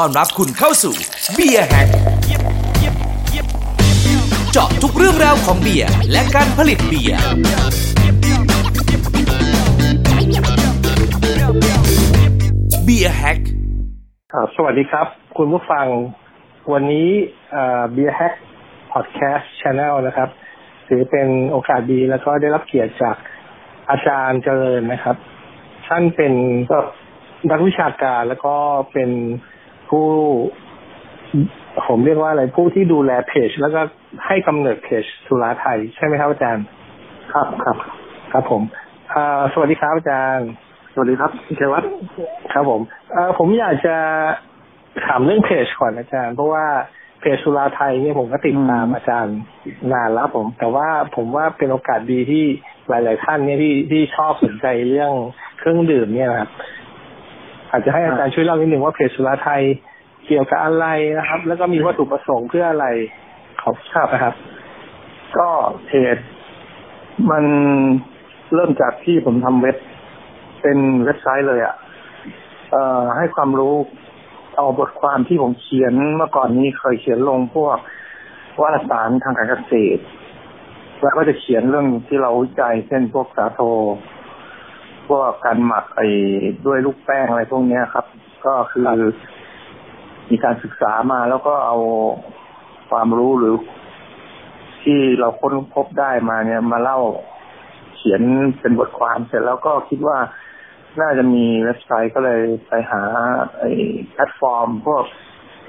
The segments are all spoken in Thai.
ต้อนรับคุณเข้าสู่เบียร์แฮกเจาะทุกเรื่องราวของเบียร์และการผลิตเบียร์เบียร์แฮกครับสวัสดีครับ คุณผู้ฟังวันนี้เบียร์แฮกพอดแคสต์ช n แนลนะครับถือเป็นโอกาสดีแล้วก็ได้รับเกียรติจากอาจารย์เจริญนะครับ ท่านเป็นนักวิชาการแล้วก็เป็น ผู้ผมเรียกว่าอะไรผู้ที่ดูแลเพจ แล้วก็ให้กำเนิดเพจสุราไทย ใช่ไหมครับอาจารย์ ครับครับครับผมอ่าสวัสดีครับอาจารย์ สวัสดีครับเชวัตครับผมเอ่อผมอยากจะถามเรื่องเพจก่อนอาจารย์ เพราะว่าเพจสุราไทยเนี่ยผมก็ติดตามอาจารย์นานแล้วผม แต่ว่าผมว่าเป็นโอกาสดีที่หลาย ๆ ท่านเนี่ยที่ที่ชอบสนใจเรื่องเครื่องดื่มเนี่ยนะครับอาจจะให้อาจารย์ช่วยเล่านิดหนึ่งว่าเพจสุราไทยเกี่ยวกับอะไรนะครับ แล้วก็มีวัตถุประสงค์เพื่ออะไรขอทราบนะครับ ก็เพจมันเริ่มจากที่ผมทำเว็บเป็นเว็บไซต์เลยอะ่ะเอ่อให้ความรู้เอาบทความที่ผมเขียนเมื่อก่อนนี้เคยเขียนลงพวกวารสารทางการเกษตร แล้วก็จะเขียนเรื่องที่เราวิจัยเช่นพวกสาโท พวกการหมักไอ้ด้วยลูกแป้งอะไรพวกเนี้ยครับ ก็คือมีการศึกษามาแล้วก็เอาความรู้หรือ ที่เราค้นพบได้มาเนี่ย มาเล่าเขียนเป็นบทความเสร็จแล้วก็คิดว่าน่าจะมีเว็บไซต์ก็เลยไปหาไอ้แพลตฟอร์ม พวก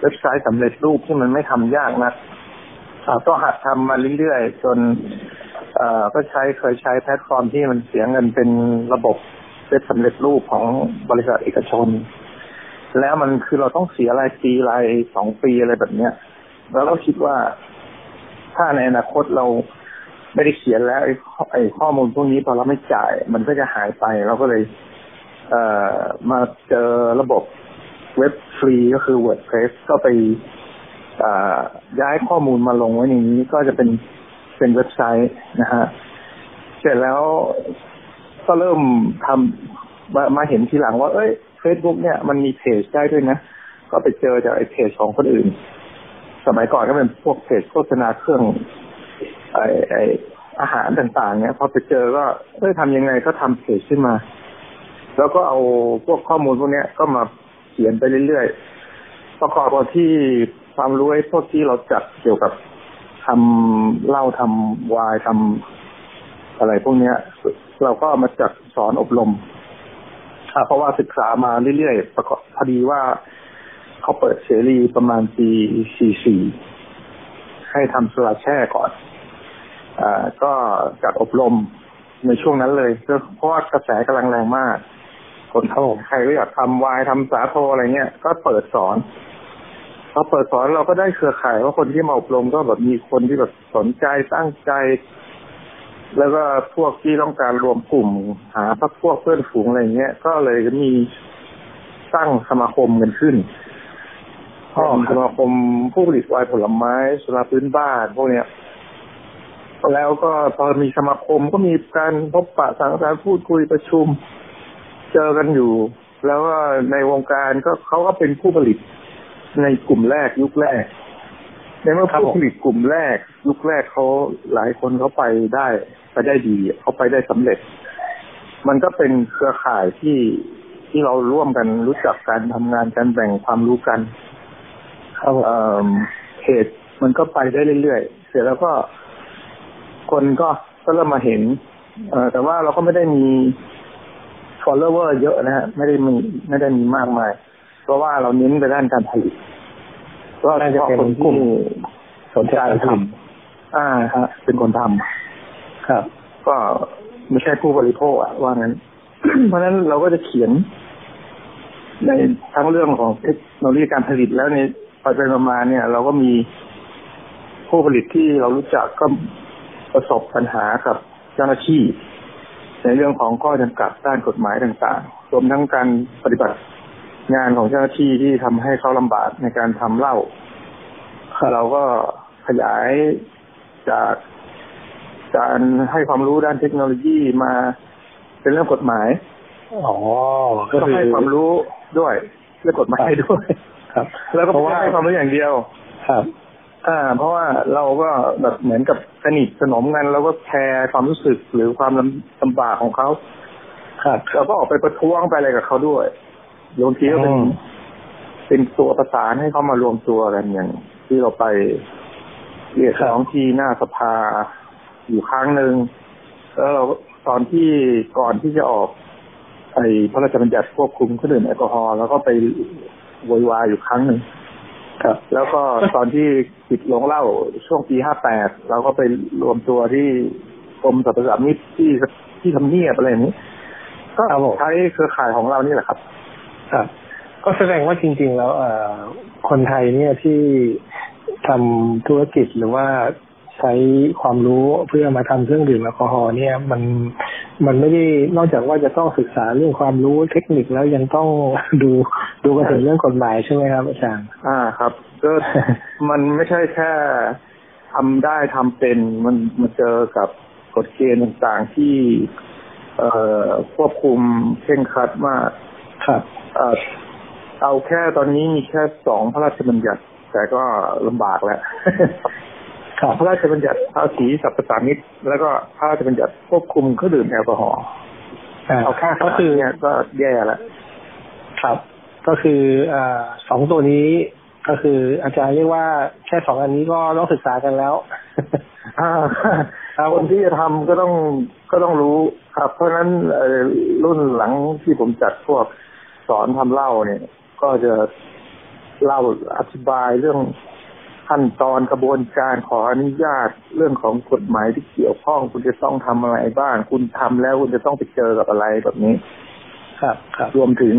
เว็บไซต์สำเร็จรูปที่มันไม่ทำยากนะก็หัดทำมาเรื่อยๆจนเอ่อ ก็ใช้เคยใช้แพลตฟอร์มที่มันเสียเงินเป็นระบบเว็บสำเร็จรูปของบริษัทเอกชน แล้วมันคือเราต้องเสียรายปีรายสองปีอะไรแบบเนี้ย แล้วเราคิดว่าถ้าในอนาคตเราไม่ได้เขียนแล้วไอ้ข้อไอ้ข้อมูลพวกนี้พอเราไม่จ่าย มันก็จะหายไปเราก็เลย เอ่อมาเจอระบบเว็บฟรีก็คือ WordPress ก็ไปย้ายข้อมูลมาลงไว้ในนี้ก็จะเป็น เป็นเว็บไซต์นะฮะเสร็จแล้วก็เริ่มทำมามาเห็นทีหลังว่า เอ้ย Facebook เนี่ยมันมีเพจได้ด้วยนะ ก็ไปเจอจากไอ้เพจของคนอื่น สมัยก่อนก็เป็นพวกเพจโฆษณาเครื่องไอ้ไอ้อาหารต่างๆ เนี่ยพอไปเจอก็เอ้ยทำยังไงก็ทำเพจขึ้นมา แล้วก็เอาพวกข้อมูลพวกเนี้ยก็มาเขียนไปเรื่อยๆประกอบกับที่ความรู้ไอ้พวกที่เราจัดเกี่ยวกับ ทำเหล้าทำวายทำอะไรพวกเนี้ย เราก็เอามาจัดสอนอบรมอ่าเพราะว่าศึกษามาเรื่อยๆประกอบพอดีว่าเขาเปิดเสรีประมาณปี44ให้ทำสุราแช่ก่อนอ่าก็จัดอบรมในช่วงนั้นเลยเพราะว่ากระแสกำลังแรงมาก คนเขาใครก็อยากทำวายทำสาโทอะไรเงี้ย ก็เปิดสอนพ อเปิดสอนเราก็ได้เครือข่ายว่าคนที่มาอบรมก็แบบมีคนที่แบบสนใจตั้งใจ แล้วก็พวกที่ต้องการรวมกลุ่ม หาพักพวกเพื่อนฝูงอะไรเงี้ย ก็เลยมีตั้งสมาคมกันขึ้นเป็นสมาคมผู้ผลิตไวน์ผลไม้สุราพื้นบ้านพวกเนี้ยแล้วก็พอมีสมาคมก็มีการพบปะสังสรรค์พูดคุยประชุม เจอกันอยู่ แล้วก็ในวงการก็เขาก็เป็นผู้ผลิต ในกลุ่มแรกยุคแรก ในเมื่อผู้ผลิตกลุ่มแรก ยุคแรกเขาหลายคนเขาไปได้ไปได้ดีเขาไปได้สำเร็จ มันก็เป็นเครือข่ายที่ที่เราร่วมกันรู้จักกันทำงานกันแบ่งความรู้กันเขาเอ่อเพจมันก็ไปได้เรื่อยๆ เสร็จแล้วก็คนก็ก็เริ่มมาเห็น เออแต่ว่าเราก็ไม่ได้มี follower เยอะนะฮะไม่ได้มีไม่ได้มีมากมาย เพราะว่าเราเน้นไปด้านการผลิตก็เฉพาะคนที่สนใจทำอ่าฮะเป็นคนทำครับ ก็ไม่ใช่ผู้บริโภคอะว่างั้น เพราะฉะนั้นเราก็จะเขียน ในทั้งเรื่องของเทคโนโลยีการผลิตแล้วในไปไปมาๆเนี่ย เราก็มีผู้ผลิตที่เรารู้จักก็ประสบปัญหากับเจ้าหน้าที่ ในเรื่องของข้อจำกัดด้านกฎหมายต่างๆรวมทั้งการปฏิบัติ งานของเจ้าหน้าที่ที่ทำให้เขาลำบากในการทำเหล้าเราก็ขยายจากการให้ความรู้ด้านเทคโนโลยีมาเป็นเรื่องกฎหมายอ๋อก็ต้องคือให้ความรู้ด้วยเรื่องกฎหมายด้วย ครับ แล้วก็เพราะว่าไม่ให้ความรู้อย่างเดียว ครับ อ่า เพราะว่าเราก็แบบเหมือนกับสนิทสนมกันเราก็แชร์ความรู้สึกหรือความลำลำบากของเขาครับเราก็ออกไปประท้วงไปอะไรกับเขาด้วย บางทีก็เป็นอืมเป็นตัวประสานให้เขามารวมตัวกันอย่างที่เราไปเรียกร้องที่หน้าสภาอยู่ครั้งหนึ่งแล้วเราตอนที่ก่อนที่จะออก ไอ้พระราชบัญญัติควบคุมเครื่องดื่มแอลกอฮอล์แล้วก็ไปโวยวายอยู่ครั้งหนึ่งครับ แล้วก็ตอนที่ปิดโรงเหล้าช่วงปีห้าแปดเราก็ไปรวมตัวที่กรมสรรพสามิตที่ที่ทำเนียบอะไรอย่างนี้ ก็ครับผมใช้เครือข่ายของเรานี่แหละครับ ครับก็แสดงว่าจริง ๆ แล้วเอ่อคนไทยเนี่ยที่ทำธุรกิจหรือว่าใช้ความรู้เพื่อมาทำเครื่องดื่มแอลกอฮอล์เนี่ยมันมันไม่ได้นอกจากว่าจะต้องศึกษาเรื่องความรู้เทคนิคแล้วยังต้องดูดูกันถึงเรื่องกฎหมายใช่ไหมครับอาจารย์อ่าครับ ก็มันไม่ใช่แค่ทำได้ทำเป็นมันมาเจอกับกฎเกณฑ์ต่างๆที่ เอ่อควบคุมเข่งครัดมากครับ เอ่อเอาแค่ตอนนี้มีแค่สองพระราชบัญญัติ แต่ก็ลำบากแล้วครับพระราชบัญญัติภาษีสรรพสามิตแล้วก็พระราชบัญญัติควบคุมเครื่องดื่มแอลกอฮอล์อ่าเอาแค่ก็คือเนี่ยก็แย่แล้วครับ ก็คืออ่าสองตัวนี้ก็คืออาจารย์เรียกว่าแค่สองอันนี้ก็ต้องศึกษากันแล้วอ่าครับคนที่จะทำก็ต้องก็ต้องรู้ครับ เพราะฉะนั้นเอ่อรุ่นหลังที่ผมจัดพวก สอนทำเหล้าเนี่ย ก็จะเล่าอธิบายเรื่องขั้นตอนกระบวนการขออนุญาตเรื่องของกฎหมายที่เกี่ยวข้อง คุณจะต้องทำอะไรบ้าง คุณทำแล้วคุณจะต้องไปเจอกับอะไรแบบนี้ ครับครับรวมถึง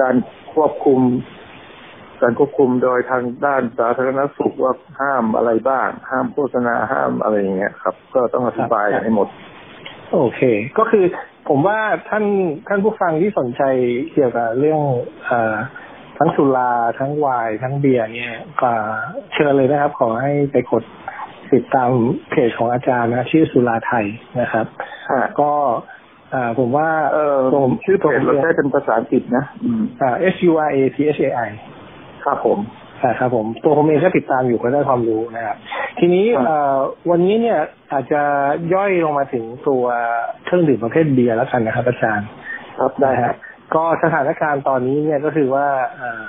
การควบคุม การควบคุมโดยทางด้านสาธารณสุขว่าห้ามอะไรบ้าง ห้ามโฆษณาห้ามอะไรอย่างเงี้ยครับ ก็ต้องอธิบายให้หมด โอเค ก็คือผมว่าท่านท่านผู้ฟังที่สนใจเกี่ยวกับเรื่องเออทั้งสุราทั้งไวน์ทั้งเบียร์เนี่ยก็เชิญเลยนะครับ ขอให้ไปกดติดตามเพจของอาจารย์นะชื่อสุราไทยนะครับฮะก็อ่าผมว่าเออผมชื่อเพจเราใช้เป็นภาษาอังกฤษนะอืมอ่า S U R A T H A I ครับผม อ่าครับผมตัวผมเองก็ติดตามอยู่ก็ได้ความรู้นะครับ ทีนี้ครับเอ่อวันนี้เนี่ยอาจจะย่อยลงมาถึงตัวเครื่องดื่มประเภทเบียร์แล้วกันนะครับอาจารย์ครับได้นะคฮะรับก็สถานการณ์ตอนนี้เนี่ยก็คือว่าอา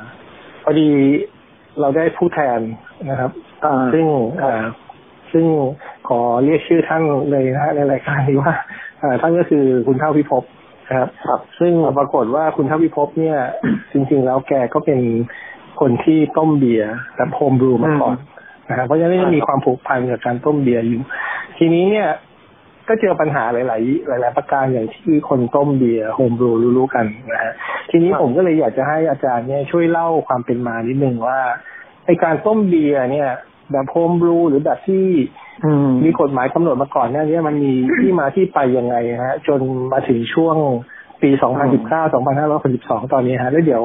พอดีเราได้ผู้แทนนะครับอ่าซึ่งอ่าซึ่งขอเรียกชื่อท่านเลยนะฮะในรายการนี้ว่าอ่าท่านก็คือคุณเท่าพิภพนะครับครับ ซึ่งปรากฏว่าคุณเท่าพิภพเนี่ย จริง ๆ แล้วแกก็เป็น คนที่ต้มเบียร์แบบโฮมบรูมาก่อนนะครับเพราะฉะนั้นมีความผูกพันกับการต้มเบียร์อยู่ ทีนี้เนี่ย ก็เจอปัญหาหลาย ๆ หลาย ๆ ประการอย่างที่คนต้มเบียร์โฮมบรูรู้ๆกันนะฮะทีนี้ครับผมก็เลยอยากจะให้อาจารย์เนี่ยช่วยเล่าความเป็นมานิดนึงว่าไอการต้มเบียร์เนี่ย แบบโฮมบรูหรือแบบที่อืมมีกฎหมายกำหนดมาก่อนเนี่ยเนี่ยมันมีที่มาที่ไปยังไงฮะ จนมาถึงช่วงปี 2019 2562 ตอนนี้ฮะ แล้วเดี๋ยว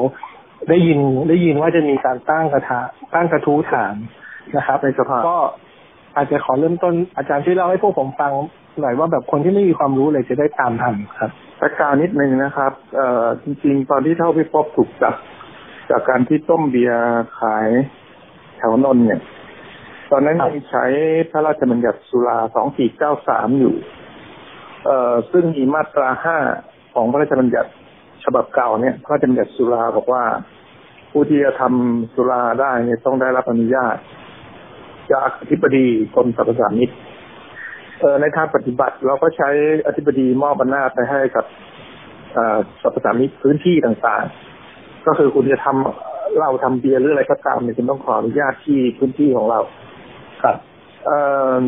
ได้ยินได้ยินว่าจะมีการตั้งกระทะตั้งกระทู้ถามนะครับในสภาก็อาจจะขอเริ่มต้นอาจารย์ช่วยเล่าให้พวกผมฟังหน่อยว่าแบบคนที่ไม่มีความรู้เลยจะได้ตามทันครับประการนิดนึงนะครับ เอ่อจริง ๆ ตอนที่เท่าพิภพถูกจับจากการที่ต้มเบียร์ขายแถวนนท์เนี่ย ตอนนั้นครับยังใช้พระราชบัญญัติสุรา2493อยู่ เอ่อซึ่งมีมาตราห้าของพระราชบัญญัติฉบับเก่าเนี่ยพระราชบัญญัติสุราบอกว่า ผู้ที่จะทำสุราได้เนี่ยต้องได้รับอนุญาต จากอธิบดีกรมสรรพสามิตเอ่อในทางปฏิบัติเราก็ใช้อธิบดีมอบอำนาจไปให้กับเอ่อสรรพสามิตพื้นที่ต่างๆ ก็คือคุณจะทำเหล้าทำเบียร์หรืออะไรก็ตามเนี่ยคุณต้องขออนุญาตที่พื้นที่ของเรา ครับเอ่อ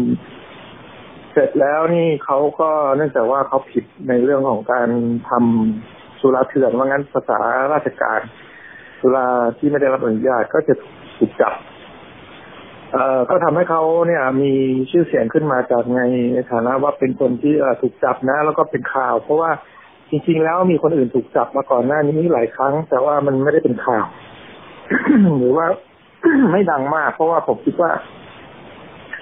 เสร็จแล้วนี่เขาก็เนื่องจากว่าเขาผิดในเรื่องของการทำสุราเถื่อนว่างั้นภาษาราชการ สุราที่ไม่ได้รับอนุญาตก็จะถูกจับเอ่อก็ทำให้เขาเนี่ยมีชื่อเสียงขึ้นมาจากในฐานะว่าเป็นคนที่เอ่อถูกจับนะ แล้วก็เป็นข่าว เพราะว่าจริง ๆ แล้วมีคนอื่นถูกจับมาก่อนหน้านี้หลายครั้ง แต่ว่ามันไม่ได้เป็นข่าว หรือว่าไม่ดังมาก เพราะว่าผมคิดว่า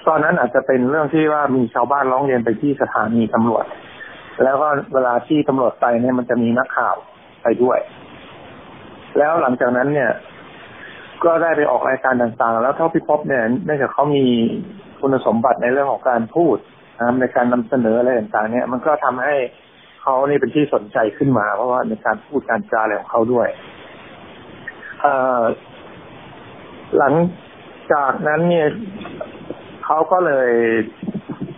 ตอนนั้นอาจจะเป็นเรื่องที่ว่ามีชาวบ้านร้องเรียนไปที่สถานีตำรวจ แล้วก็เวลาที่ตำรวจไปเนี่ยมันจะมีนักข่าวไปด้วย แล้วหลังจากนั้นเนี่ย ก็ได้ไปออกรายการต่างๆ แล้วเท่าพี่พบเนี่ยเนื่องจากเขามีคุณสมบัติในเรื่องของการพูดนะในการนำเสนออะไรต่างๆ เนี่ย มันก็ทำให้เขานี่เป็นที่สนใจขึ้นมา เพราะว่าในการพูดการจาอะไรของเขาด้วยเอ่อหลังจากนั้นเนี่ยเขาก็เลย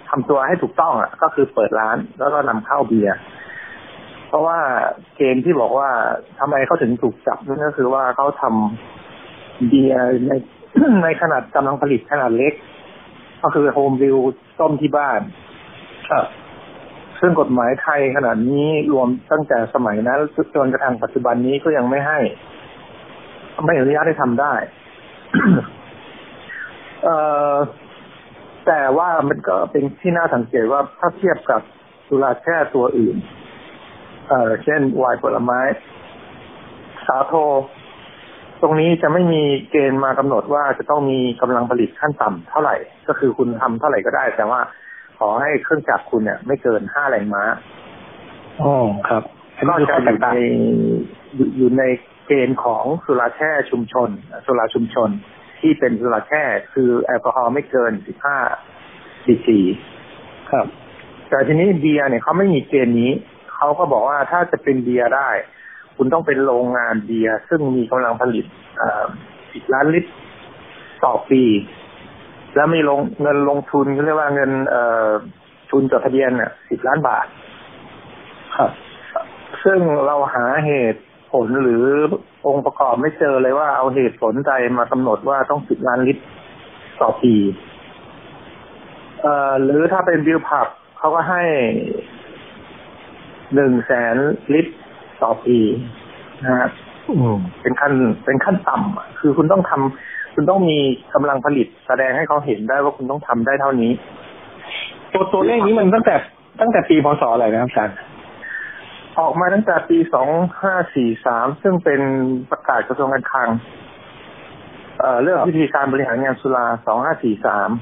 ทำตัวให้ถูกต้องอะ ก็คือเปิดร้านแล้วก็นำเข้าเบียร์ เพราะว่าเกณฑ์ที่บอกว่าทำไมเขาถึงถูกจับนั่นก็คือว่าเขาทำเบียร์ในในขนาดกำลังผลิตขนาดเล็ก ก็คือโฮมวิวต้มที่บ้านครับซึ่งกฎหมายไทยขนาดนี้รวมตั้งแต่สมัยนั้นจนกระทั่งปัจจุบันนี้ก็ยังไม่ให้ไม่อนุญาตให้ทำได้ เอ่อแต่ว่ามันก็เป็นที่น่าสังเกตว่าถ้าเทียบกับสุราแช่ตัวอื่น เอ่อเช่นไวน์ผลไม้ สาโท ตรงนี้จะไม่มีเกณฑ์มากำหนดว่าจะต้องมีกำลังผลิตขั้นต่ำเท่าไหร่ ก็คือคุณทำเท่าไหร่ก็ได้ แต่ว่าขอให้เครื่องจักรคุณเนี่ย ไม่เกินห้าแรงม้าอ๋อครับอันก็นี้คือจะข้ออแตยู่กในต่างอยู่อยู่ในเกณฑ์ของสุราแช่ชุมชน สุราชุมชน ที่เป็นสุราแช่คือแอลกอฮอล์ไม่เกิน15ดีซีครับ แต่ทีนี้เบียร์เนี่ยเขาไม่มีเกณฑ์นี้ เขาก็บอกว่าถ้าจะเป็นเบียร์ได้ คุณต้องเป็นโรงงานเบียร์ซึ่งมีกำลังผลิตสิบล้านลิตรต่อปี แล้วมีลงเงินลงทุนเขาเรียกว่าเงินเอ่อทุนจดทะเบียนเนี่ยสิบล้านบาทครับซึ่งเราหาเหตุผลหรือองค์ประกอบไม่เจอเลยว่าเอาเหตุผลใจมากำหนดว่าต้องสิบล้านลิตรต่อปี เอ่อหรือถ้าเป็นบิลผับเขาก็ให้ หนึ่งแสนลิตรต่อปีนะฮะอืมเป็นขั้นเป็นขั้นต่ำอะคือคุณต้องทำคุณต้องมีกำลังผลิตแสดงให้เขาเห็นได้ว่าคุณต้องทำได้เท่านี้ ตัวตัวเลขนี้มันตั้งแต่ตั้งแต่ปีพศอะไรนะครับอาจารย์ออกมาตั้งแต่ปี2543ซึ่งเป็นประกาศกระทรวงการคลังเอ่อเรื่องวิธีการบริหารงานสุรา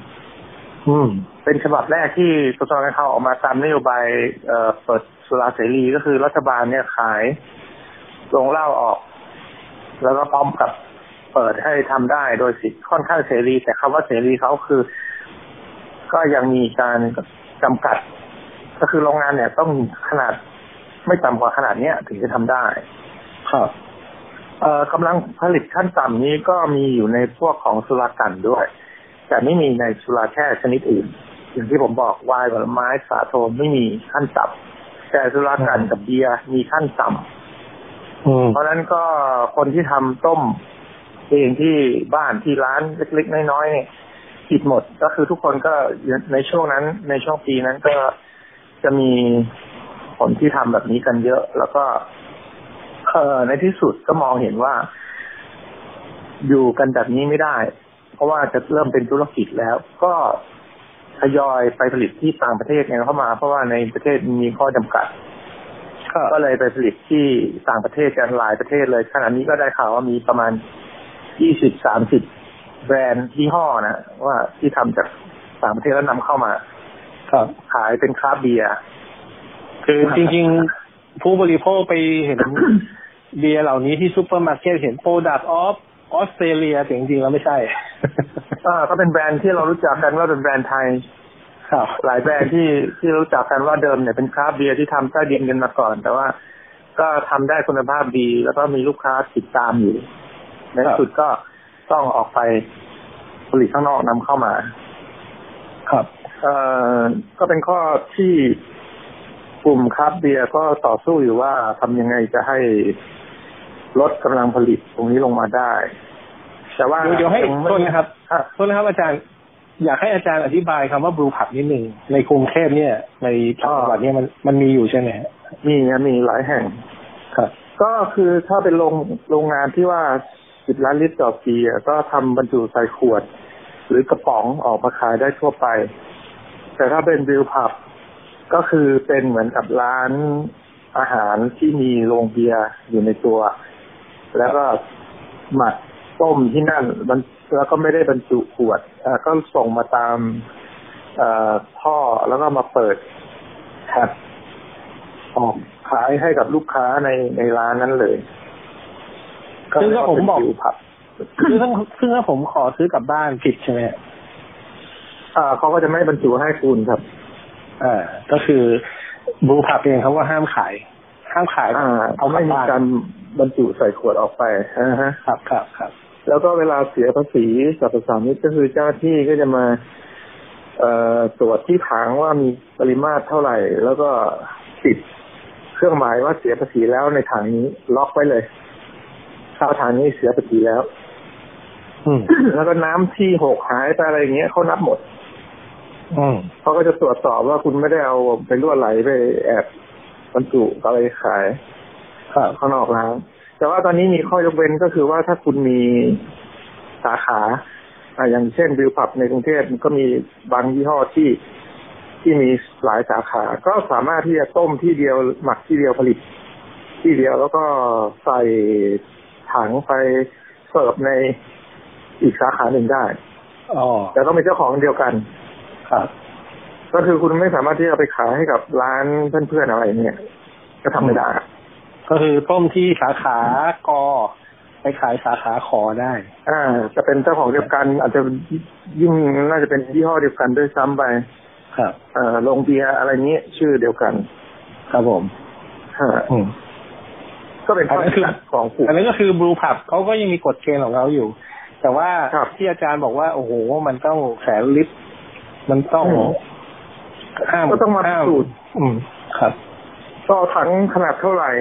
2543อืมเป็นฉบับแรกที่กระทรวงการคลังออกมาตามนโยบายเอ่อเปิด สุราเสรีก็คือรัฐบาลเนี่ยขายโรงเหล้าออก แล้วก็พร้อมกับเปิดให้ทำได้โดยสิทธิ์ค่อนข้างเสรี แต่คำว่าเสรีเขาคือ ก็ยังมีการจำกัด ก็คือโรงงานเนี่ยต้องขนาดไม่ต่ำกว่าขนาดเนี้ยถึงจะทำได้ ครับเอ่อกำลังผลิตขั้นต่ำนี้ก็มีอยู่ในพวกของสุรากันด้วย แต่ไม่มีในสุราแค่ชนิดอื่น อย่างที่ผมบอกไวน์ผลไม้สาโทไม่มีขั้นต่ำ แต่สุรากันกับเบียร์มีขั้นต่ำอืมเพราะฉะนั้นก็คนที่ทำต้มเองที่บ้านที่ร้านเล็กๆน้อยๆเนี่ยผิดหมดก็คือทุกคนก็ในช่วงนั้น ในช่วงปีนั้นก็จะมีคนที่ทำแบบนี้กันเยอะ แล้วก็ เออในที่สุดก็มองเห็นว่า อยู่กันแบบนี้ไม่ได้ เพราะว่าจะเริ่มเป็นธุรกิจแล้ว ก็ ทยอยไปผลิตที่ต่างประเทศกันเข้ามา เพราะว่าในประเทศมีข้อจำกัดครับก็เลยไปผลิตที่ต่างประเทศกันหลายประเทศเลยขณะนี้ก็ได้ข่าวว่ามีประมาณยี่สิบสามสิบแบรนด์ยี่ห้อนะว่าที่ทำจากต่างประเทศแล้วนำเข้ามาครับขายเป็นคราฟต์เบียร์คือจริงๆ ผู้บริโภคไปเห็นเบียร์เหล่านี้ที่ซูเปอร์มาร์เก็ตเห็น Product of Australia แต่จริงๆแล้วไม่ใช่ อ่าก็เป็นแบรนด์ที่เรารู้จักกันว่าเป็นแบรนด์ไทยครับหลายแบรนด์ที่ที่รู้จักกันว่าเดิมเนี่ยเป็นคราฟต์เบียร์ที่ทำใต้ดินกันมาก่อน แต่ว่าก็ทำได้คุณภาพดี แล้วก็มีลูกค้าติดตามอยู่ ในที่สุดก็ต้องออกไปผลิตข้างนอกนำเข้ามา ครับ เอ่อก็เป็นข้อที่กลุ่มคราฟต์เบียร์ก็ต่อสู้อยู่ว่าทำยังไงจะให้ ลดกำลังผลิตตรงนี้ลงมาได้ แต่ว่าเดี๋ยวเดี๋ยวให้ยังไม่โทษนะครับอะโทษนะครับอาจารย์ อยากให้อาจารย์อธิบายคำว่าบรูผับนิดหนึ่งในกรุงเทพเนี่ย ในต่างจังหวัดเนี่ยมันมันมีอยู่ใช่ไหมฮะมีนะมีหลายแห่งครับก็คือถ้าเป็นโรงโรงงานที่ว่าสิบล้านลิตรต่อปีอะก็ทำบรรจุใส่ขวด หรือกระป๋องออกมาขายได้ทั่วไป แต่ถ้าเป็นบิลพับก็คือเป็นเหมือนกับร้านอาหารที่มีโรงเบียร์อยู่ในตัว แล้วก็หมักต้มที่นั่นมันแล้วก็ไม่ได้บรรจุขวดอ่าก็ส่งมาตามเอ่อท่อแล้วก็มาเปิดแท็บออกขายให้กับลูกค้าในในร้านนั้นเลยซึ่งก็ผมบอกเป็นบิลพับคือซึ่งซึ่งถ้าผมขอซื้อกลับบ้านผิดใช่ไหมอ่าเขาก็จะไม่บรรจุให้คุณครับอ่าก็คือบูผับเองเขาว่าห้ามขาย ห้ามขายอ่าเอากลัไม่บมีบ้านการบรรจุใส่ขวดออกไปนะฮะครับครับครับ แล้วก็เวลาเสียภาษีสรรพสามิตก็คือเจ้าหน้าที่ก็จะมา เอ่อตรวจที่ถังว่ามีปริมาตรเท่าไหร่ แล้วก็ติดเครื่องหมายว่าเสียภาษีแล้วในถังนี้ล็อกไว้เลยถ้าถังนี้เสียภาษีแล้วอืมแล้วก็น้ำที่หกหายไปอะไรอย่างเงี้ยเขานับหมดอืมเขาก็จะตรวจสอบว่าคุณไม่ได้เอาไปรั่วไหลไปแอบ บรรจุอะไรขายครับข้างนอกร้านแต่ว่าตอนนี้มีข้อยกเว้นก็คือว่าถ้าคุณมีสาขาอ่าอย่างเช่นบิวพับในกรุงเทพมันก็มีบางยี่ห้อที่ที่มีหลายสาขา ก็สามารถที่จะต้มที่เดียวหมักที่เดียวผลิต ที่เดียวแล้วก็ใส่ถังไปเสิร์ฟในอีกสาขาหนึ่งได้ อ๋อ แต่ต้องเป็นเจ้าของเดียวกัน ครับ ก็คือคุณไม่สามารถที่จะไปขายให้กับร้านเพื่อนๆอะไรเนี่ยก็ทำไม่ได้ก็คือต้มที่สาขากอไปขายสาขาขอได้ อ่า จะเป็นเจ้าของเดียวกัน อาจจะยิ่งน่าจะเป็นยี่ห้อเดียวกันด้วยซ้ำไป ครับ เอ่อโรงเบียร์อะไรเงี้ยชื่อเดียวกัน ครับผมฮะอืมก็เป็นอันนั้นคือของผูกอันนั้นก็คือบลูผับเขาก็ยังมีกฎเกณฑ์ของเขาอยู่ แต่ว่าครับที่อาจารย์บอกว่า โอ้โห มันต้องแสนลิตรมันต้องอืม ห้ามก็ต้องมาห้สูตรอืมครับก็เอาถังขนาดเท่าไหร่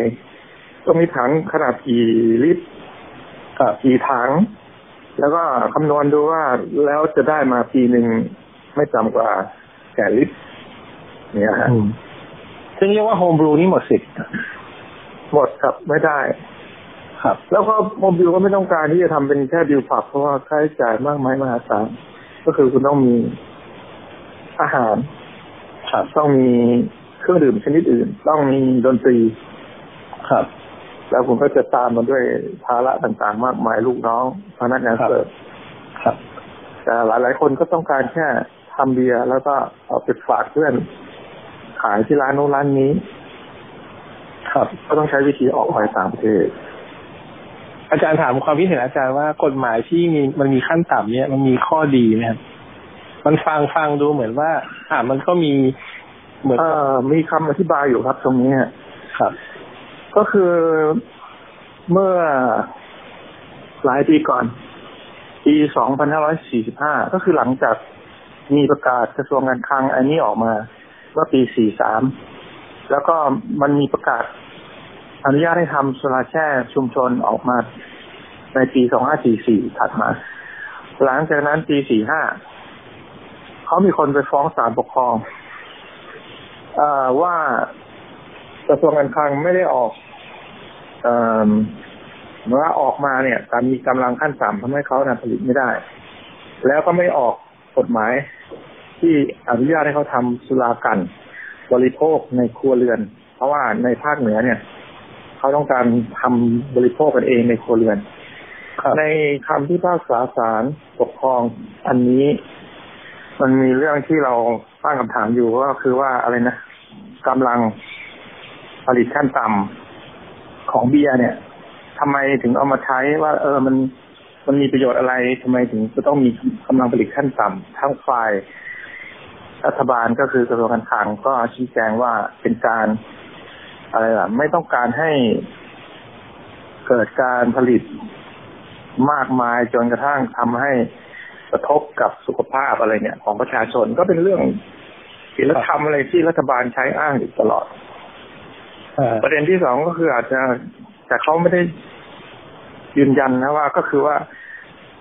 ต้องมีถังขนาดกี่ลิตรครับกี่ถัง แล้วก็คำนวณดูว่าแล้วจะได้มาปีหนึ่งไม่ต่ำกว่าแสนลิตรเนี่ยฮะอืมซึ่งเรียกว่าโฮมบรูนี่หมดสิทธิ์หมดครับไม่ได้ ครับ แล้วก็โมบิลก็ไม่ต้องการที่จะทำเป็นแค่บิลผับเพราะว่าค่าใช้จ่ายมากมายมหาศาลก็คือคุณต้องมีอาหาร ครับต้องมีเครื่องดื่มชนิดอื่น ต้องมีดนตรีครับ แล้วคุณก็จะตามมาด้วยภาระต่างๆ มากมายลูกน้องพนักงานครับเสิร์ฟครับแต่หลายๆคนก็ต้องการแค่ทำเบียร์แล้วก็เอาไปฝากเพื่อนขายที่ร้านโน้นร้านนี้ ครับก็ต้องใช้วิธีออกไปต่างประเทศอาจารย์ถามความคิดเห็นอาจารย์ว่ากฎหมายที่มีมันมีขั้นต่ำเนี่ยมันมีข้อดีไหมครับ มันฟังฟังดูเหมือนว่า อ่ามันก็มีเหมือนเอ่อมีคำอธิบายอยู่ครับ ตรงนี้ฮะครับ ก็คือเมื่อหลายปีก่อน ปี 2545 ก็คือหลังจากมีประกาศกระทรวงการคลังอันนี้ออกมาเมื่อปี 43 แล้วก็มันมีประกาศอนุญาตให้ทำโซลาร์แช่ชุมชนออกมาในปี 2544 ถัดมา หลังจากนั้นปี 45 เขามีคนไปฟ้องศาลปกครองเอ่อว่ากระทรวงการคลังไม่ได้ออกเอ่อเมื่อออกมาเนี่ยการมีกำลังขั้นต่ำทำให้เขานะผลิตไม่ได้ แล้วก็ไม่ออกกฎหมาย ที่อนุญาตให้เขาทำสุรากันบริโภคในครัวเรือน เพราะว่าในภาคเหนือเนี่ย เขาต้องการทำบริโภคกันเองในครัวเรือนครับในคำที่ภาคษาศาลปกครองอันนี้ มันมีเรื่องที่เราตั้งคำถามอยู่ก็คือว่าอะไรนะกำลังผลิตขั้นต่ำของเบียร์เนี่ยทำไมถึงเอามาใช้ว่า เออมันมันมีประโยชน์อะไรทำไมถึงจะต้องมีกำลังผลิตขั้นต่ำทั้งฝ่ายรัฐบาลก็คือกระทรวงการคลังก็ชี้แจงว่าเป็นการอะไรล่ะ ไม่ต้องการให้เกิดการผลิตมากมายจนกระทั่งทำให้ ระทบกับสุขภาพอะไรเนี่ย ของประชาชนก็เป็นเรื่องศีลธรรมอะไรที่รัฐบาลใช้อ้างอยู่ตลอดเอ่อประเด็นที่สองก็คืออาจจะแต่เขาไม่ได้ยืนยันนะว่าก็คือว่า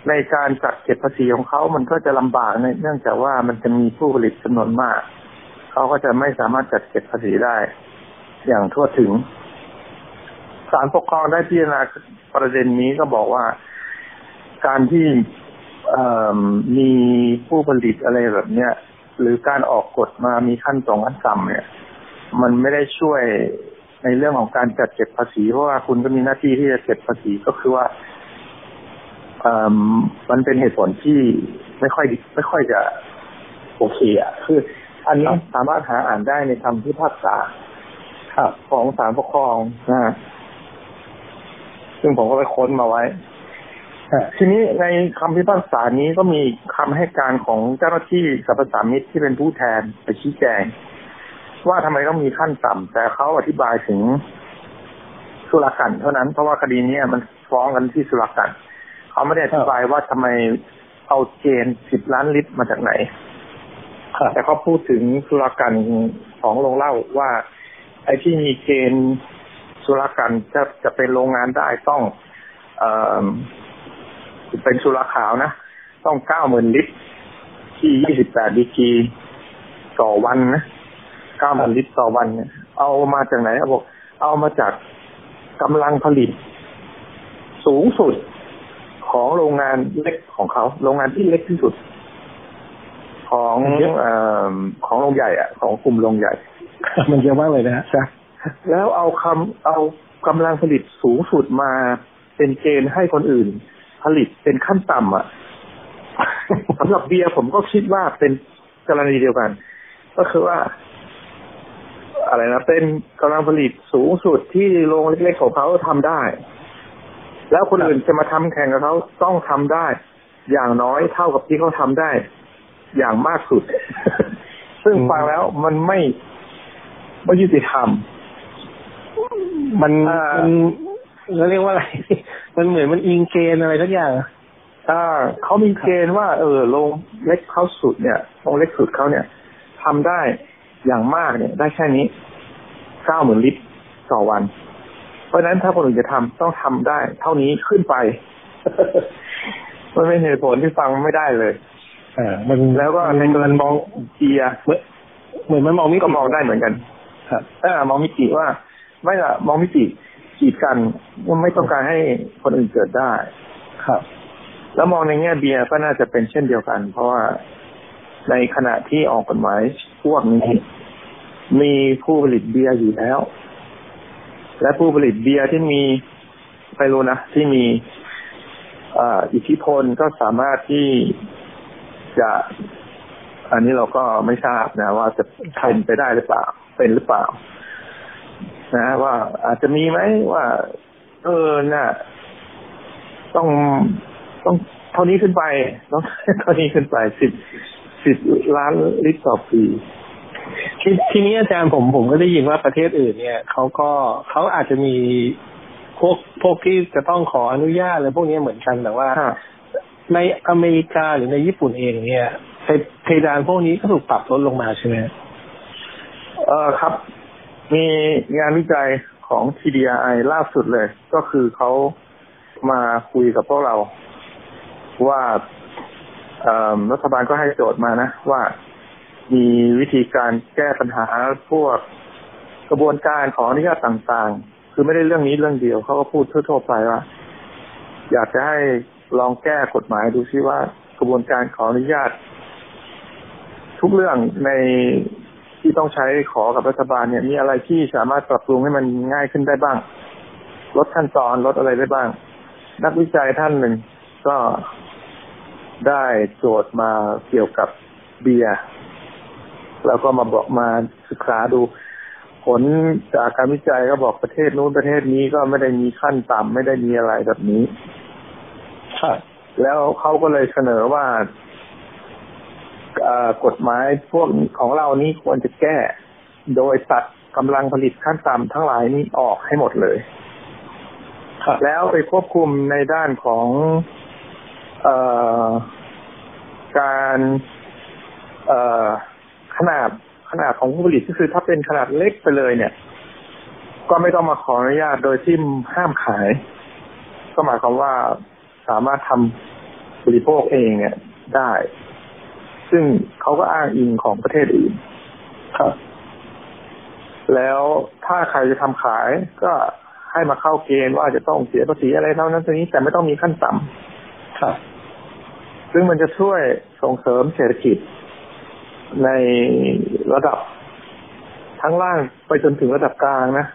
ในการจัดเก็บภาษีของเขามันก็จะลำบากในเนื่องจากว่ามันจะมีผู้ผลิตจำนวนมาก เขาก็จะไม่สามารถจัดเก็บภาษีได้ อย่างทั่วถึงศาลปกครองได้พิจารณาประเด็นนี้ก็บอกว่า การที่เอ่อ มีผู้ผลิตอะไรแบบเนี้ยหรือการออกกฎมามีขั้นตรงขั้นต่ำเนี่ย มันไม่ได้ช่วยในเรื่องของการจัดเก็บภาษี เพราะว่าคุณก็มีหน้าที่ที่จะเก็บภาษีก็คือว่าเอ่อมันเป็นเหตุผลที่ไม่ค่อยดีไม่ค่อยจะโอเคอะคือ อันนี้สามารถหาอ่านได้ในคำพิพากษาครับของศาลปกครองนะฮะซึ่งผมก็ไปค้นมาไว้ ทีนี้ในคำพิพากษานี้ก็มีคำให้การของเจ้าหน้าที่สรรพสามิตที่เป็นผู้แทนไปชี้แจง ว่าทำไมต้องมีขั้นต่ำแต่เขาอธิบายถึงสุรกันเท่านั้นเพราะว่าคดีนี้มันฟ้องกันที่สุรกันเขาไม่ได้อธิบายว่าทำไมเอาเกณฑ์สิบล้านลิตรมาจากไหนแต่เขาพูดถึงสุรกันของโรงเล่าว่า ไอ้ที่มีเกณฑ์สุรกันจะจะเป็นโรงงานได้ต้องเอ่อ เป็นสุราขาวนะ ต้องเก้าหมื่นลิตร ที่ยี่สิบแปดดีกีต่อวันนะเก้าหมื่นลิตรต่อวันเนี่ยเอามาจากไหนบอก เอามาจากกำลังผลิต สูงสุดของโรงงานเล็กของเขา โรงงานที่เล็กที่สุด ของเอ่อของโรงใหญ่อะของกลุ่มโรงใหญ่ มันเยอะมากเลยนะฮะแล้วเอาคำเอากำลังผลิตสูงสุดมาเป็นเกณฑ์ให้คนอื่น ผลิตเป็นขั้นต่ำอะสำหรับเบียร์ผมก็คิดว่าเป็นกรณีเดียวกัน ก็คือว่า อะไรนะเป็นกำลังผลิตสูงสุดที่โรงเล็กๆของเขาทำได้ แล้วคนอื่นจะมาทำแข่งกับเขาต้องทำได้ อย่างน้อยเท่ากับที่เขาทำได้ อย่างมากสุด ซึ่งฟังแล้วมันไม่ไม่ยุติธรรม มันอ่ามัมันเราเรียกว่าอะไร มันเหมือนมันอิงเกณฑ์อะไรทุกอย่างถ้าเขามีเกณฑ์ว่า เออโรงเล็กเขาสุดเนี่ยโรงเล็กสุดเขาเนี่ยทำได้อย่างมากเนี่ย ได้แค่นี้เก้าหมื่นลิตรต่อวัน เพราะฉะนั้นถ้าคนอื่นจะทำต้องทำได้ เท่านี้ขึ้นไปมันเป็นเหตุผลที่ฟังไม่ได้เลยอ่ามันแล้วก็ในกรณีมองเกียร์เหมือนมันมองไม่ก็มองได้เหมือนกันครับเออมองมิติว่า ไม่ละมองมิติ กีดกันว่าไม่ต้องการให้คนอื่นเกิดได้ ครับ แล้วมองในแง่เบียร์ก็น่าจะเป็นเช่นเดียวกัน เพราะว่าในขณะที่ออกกฎหมายพวกนี้ มีผู้ผลิตเบียร์อยู่แล้ว และผู้ผลิตเบียร์ที่มีไม่รู้นะที่มีเอ่ออิทธิพลก็สามารถที่จะ อันนี้เราก็ไม่ทราบนะ ว่าจะเป็นไปได้หรือเปล่า เป็นหรือเปล่า นะว่าอาจจะมีไหมว่า เออน่ะ ต้องต้องเท่านี้ขึ้นไปต้องเท่านี้ขึ้นไปสิบสิบล้านลิตรต่อปีทีทีนี้อาจารย์ผมผมก็ได้ยินว่าประเทศอื่นเนี่ยเขาก็เขาอาจจะมีพวกพวกที่จะต้องขออนุญาตอะไรพวกนี้เหมือนกันแต่ว่า ในอเมริกาหรือในญี่ปุ่นเองเนี่ยเพเพดานพวกนี้ก็ถูกปรับลดลงมาใช่ไหมเออครับ มีงานวิจัยของ TDI ล่าสุดเลย ก็คือเขามาคุยกับพวกเรา ว่ารัฐบาลก็ให้โจทย์มานะว่ามีวิธีการแก้ปัญหาพวกกระบวนการขออนุญาตต่างๆ คือไม่ได้เรื่องนี้เรื่องเดียวเขาก็พูดทั่วๆไปว่า อยากจะให้ลองแก้กฎหมายดูซิว่ากระบวนการขออนุญาต ทุกเรื่องใน ที่ต้องใช้ขอกับรัฐบาลเนี่ย มีอะไรที่สามารถปรับปรุงให้มันง่ายขึ้นได้บ้าง ลดขั้นตอนลดอะไรได้บ้าง นักวิจัยท่านหนึ่งก็ได้โจทย์มาเกี่ยวกับเบียร์แล้วก็มาบอกมาศึกษาดู ผลจากการวิจัยก็บอกประเทศนู้นประเทศนี้ก็ไม่ได้มีขั้นต่ำไม่ได้มีอะไรแบบนี้ครับแล้วเขาก็เลยเสนอว่าเอ่อ กฎหมายพวกของเรานี้ควรจะแก้ โดยตัดกำลังผลิตขั้นต่ำทั้งหลายนี้ออกให้หมดเลยครับแล้วไปควบคุมในด้านของเออการเอ่อขนาดขนาดของผู้ผลิตก็คือถ้าเป็นขนาดเล็กไปเลยเนี่ย ก็ไม่ต้องมาขออนุญาตโดยที่ห้ามขาย ก็หมายความว่าสามารถทำบริโภคเองเนี่ยได้ ซึ่งเขาก็อ้างอิงของประเทศอื่นครับ แล้วถ้าใครจะทำขายก็ให้มาเข้าเกณฑ์ว่าจะต้องเสียภาษีอะไรเท่านั้นเท่านี้แต่ไม่ต้องมีขั้นต่ำครับ ซึ่งมันจะช่วยส่งเสริมเศรษฐกิจ ในระดับทั้งล่างไปจนถึงระดับกลางนะ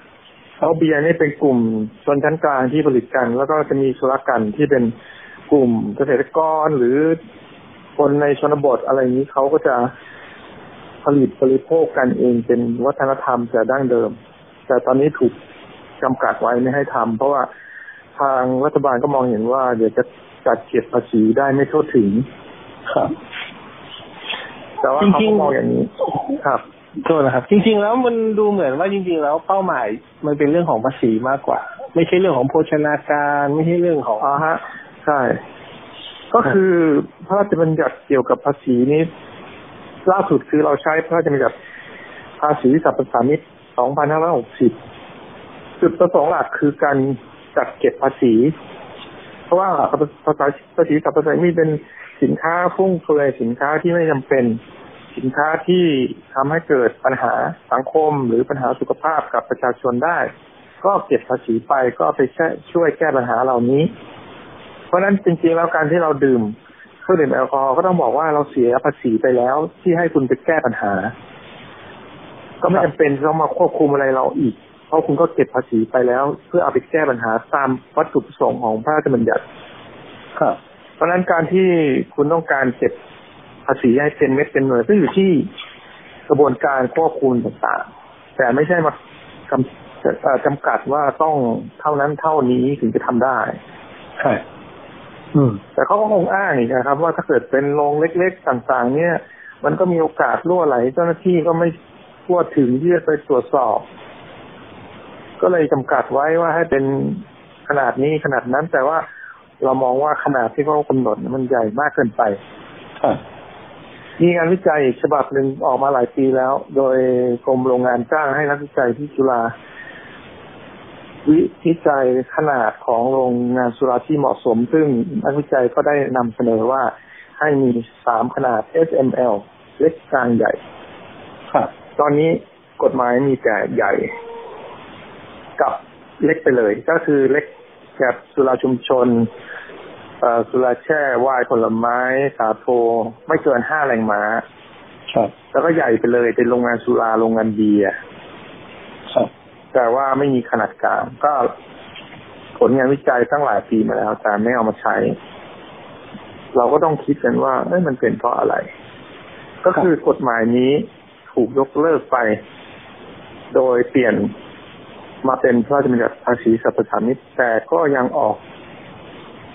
เพราะเบียร์นี่เป็นกลุ่มชนชั้นกลางที่ผลิตกัน แล้วก็จะมีธุรกันที่เป็นกลุ่มเกษตรกรหรือ คนในชนบทอะไรอย่างนี้เขาก็จะผลิตบริโภคกันเองเป็นวัฒนธรรมแต่ดั้งเดิม แต่ตอนนี้ถูกจำกัดไว้ไม่ให้ทำเพราะว่าทางรัฐบาลก็มองเห็นว่า เดี๋ยวจะจัดเก็บภาษีได้ไม่ทั่วถึงครับ แต่ว่าจเขาริงก็ๆมองอย่างนี้ครับโทษนะครับ จริง ๆ แล้วมันดูเหมือนว่าจริง ๆ แล้วเป้าหมายมันเป็นเรื่องของภาษีมากกว่า ไม่ใช่เรื่องของโภชนาการ ไม่ใช่เรื่องของอ๋อฮะ ใช่ ก็คือพระราชบัญญัติเกี่ยวกับภาษีนี้ ล่าสุดคือเราใช้พระราชบัญญัติภาษีสรรพสามิต2560 จุดประสงค์หลักคือการจัดเก็บภาษี เพราะว่าภาษาภาษีสรรพสามิตเป็นสินค้าฟุ่มเฟือยสินค้าที่ไม่จำเป็น สินค้าที่ทำให้เกิดปัญหาสังคมหรือปัญหาสุขภาพกับประชาชนได้ ก็เก็บภาษีไปก็ไปช่วยแก้ปัญหาเหล่านี้ เพราะฉะนั้นจริงๆแล้วการที่เราดื่มเครื่องดื่มแอลกอฮอล์ก็ต้องบอกว่าเราเสียภาษีไปแล้วที่ให้คุณไปแก้ปัญหา ก็ไม่จำเป็นต้องมาควบคุมอะไรเราอีก เพราะคุณก็เก็บภาษีไปแล้ว เพื่อเอาไปแก้ปัญหาตามวัตถุประสงค์ของพระราชบัญญัติครับเพราะฉะนั้นการที่คุณต้องการเก็บภาษีให้เป็นเม็ดเป็นหน่วยก็อยู่ที่กระบวนการควบคุมต่างๆ แต่ไม่ใช่มากำเอ่อจำกัดว่าต้องเท่านั้นเท่านี้ถึงจะทำได้ ใช่อืม แต่เขาก็คงอ้างอีกนะครับ ว่าถ้าเกิดเป็นโรงเล็กๆต่าง ๆ เนี่ย มันก็มีโอกาสรั่วไหล เจ้าหน้าที่ก็ไม่ทั่วถึงที่จะไปตรวจสอบ ก็เลยจำกัดไว้ว่าให้เป็นขนาดนี้ขนาดนั้น แต่ว่าเรามองว่าขนาดที่เขากำหนดมันใหญ่มากเกินไปครับมีงานวิจัยฉบับหนึ่งออกมาหลายปีแล้ว โดยกรมโรงงานจ้างให้นักวิจัยที่จุฬา วิวิจัยขนาดของโรงงานสุราที่เหมาะสม ซึ่งนักวิจัยก็ได้นำเสนอว่าให้มีสามขนาด SML เล็กกลางใหญ่ครับตอนนี้กฎหมายมีแต่ใหญ่ กับเล็กไปเลย ก็คือเล็กแบบสุราชุมชนเอ่อสุราแช่วายผลไม้ สาโท ไม่เกินห้าแรงม้า ครับ แล้วก็ใหญ่ไปเลยเป็นโรงงานสุราโรงงานเบียร์ครับ แต่ว่าไม่มีขนาดกลางก็ผลงานวิจัยตั้งหลายปีมาแล้ว แต่ไม่เอามาใช้ เราก็ต้องคิดกันว่าเอ้ยมันเป็นเพราะอะไร ก็คือกฎหมายนี้ถูกยกเลิกไป โดยเปลี่ยนมาเป็นพระราชบัญญัติภาษีสรรพสามิตแต่ก็ยังออก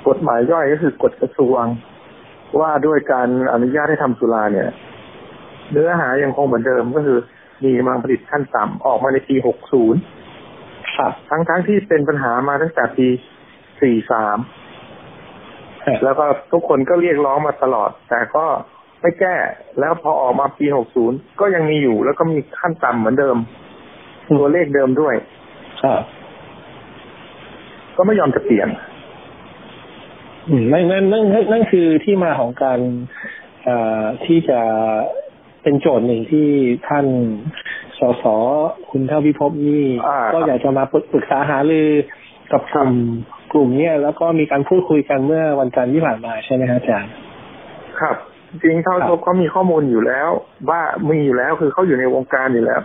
กฎหมายย่อยก็คือกฎกระทรวง ว่าด้วยการอนุญาตให้ทำสุราเนี่ย เนื้อหายังคงเหมือนเดิมก็คือ มีกำลังผลิตขั้นต่ำออกมาในปี 60ครับทั้งทั้งที่เป็นปัญหามาตั้งแต่ปี 43 แล้วก็ทุกคนก็เรียกร้องมาตลอด แต่ก็ไม่แก้แล้วพอออกมาปี 60 ก็ยังมีอยู่ แล้วก็มีขั้นต่ำเหมือนเดิม ตัวเลขเดิมด้วยครับก็ไม่ยอมจะเปลี่ยนอืมนั่นนั่นนั่นนั่นนั่นคือที่มาของการเอ่อที่จะ เป็นโจทย์หนึ่งที่ท่านสสคุณเท่าพิภพนี่อ่าก็อยากจะมาปรึปรึกษาหารือกับกลุ่มกลุ่มเนี้ยแล้วก็มีการพูดคุยกันเมื่อวันจันทร์ที่ผ่านมาใช่ไหมฮะอาจารย์ครับ จริงเท่าครับทบเขามีข้อมูลอยู่แล้ว ว่ามีอยู่แล้วคือเขาอยู่ในวงการอยู่แล้ว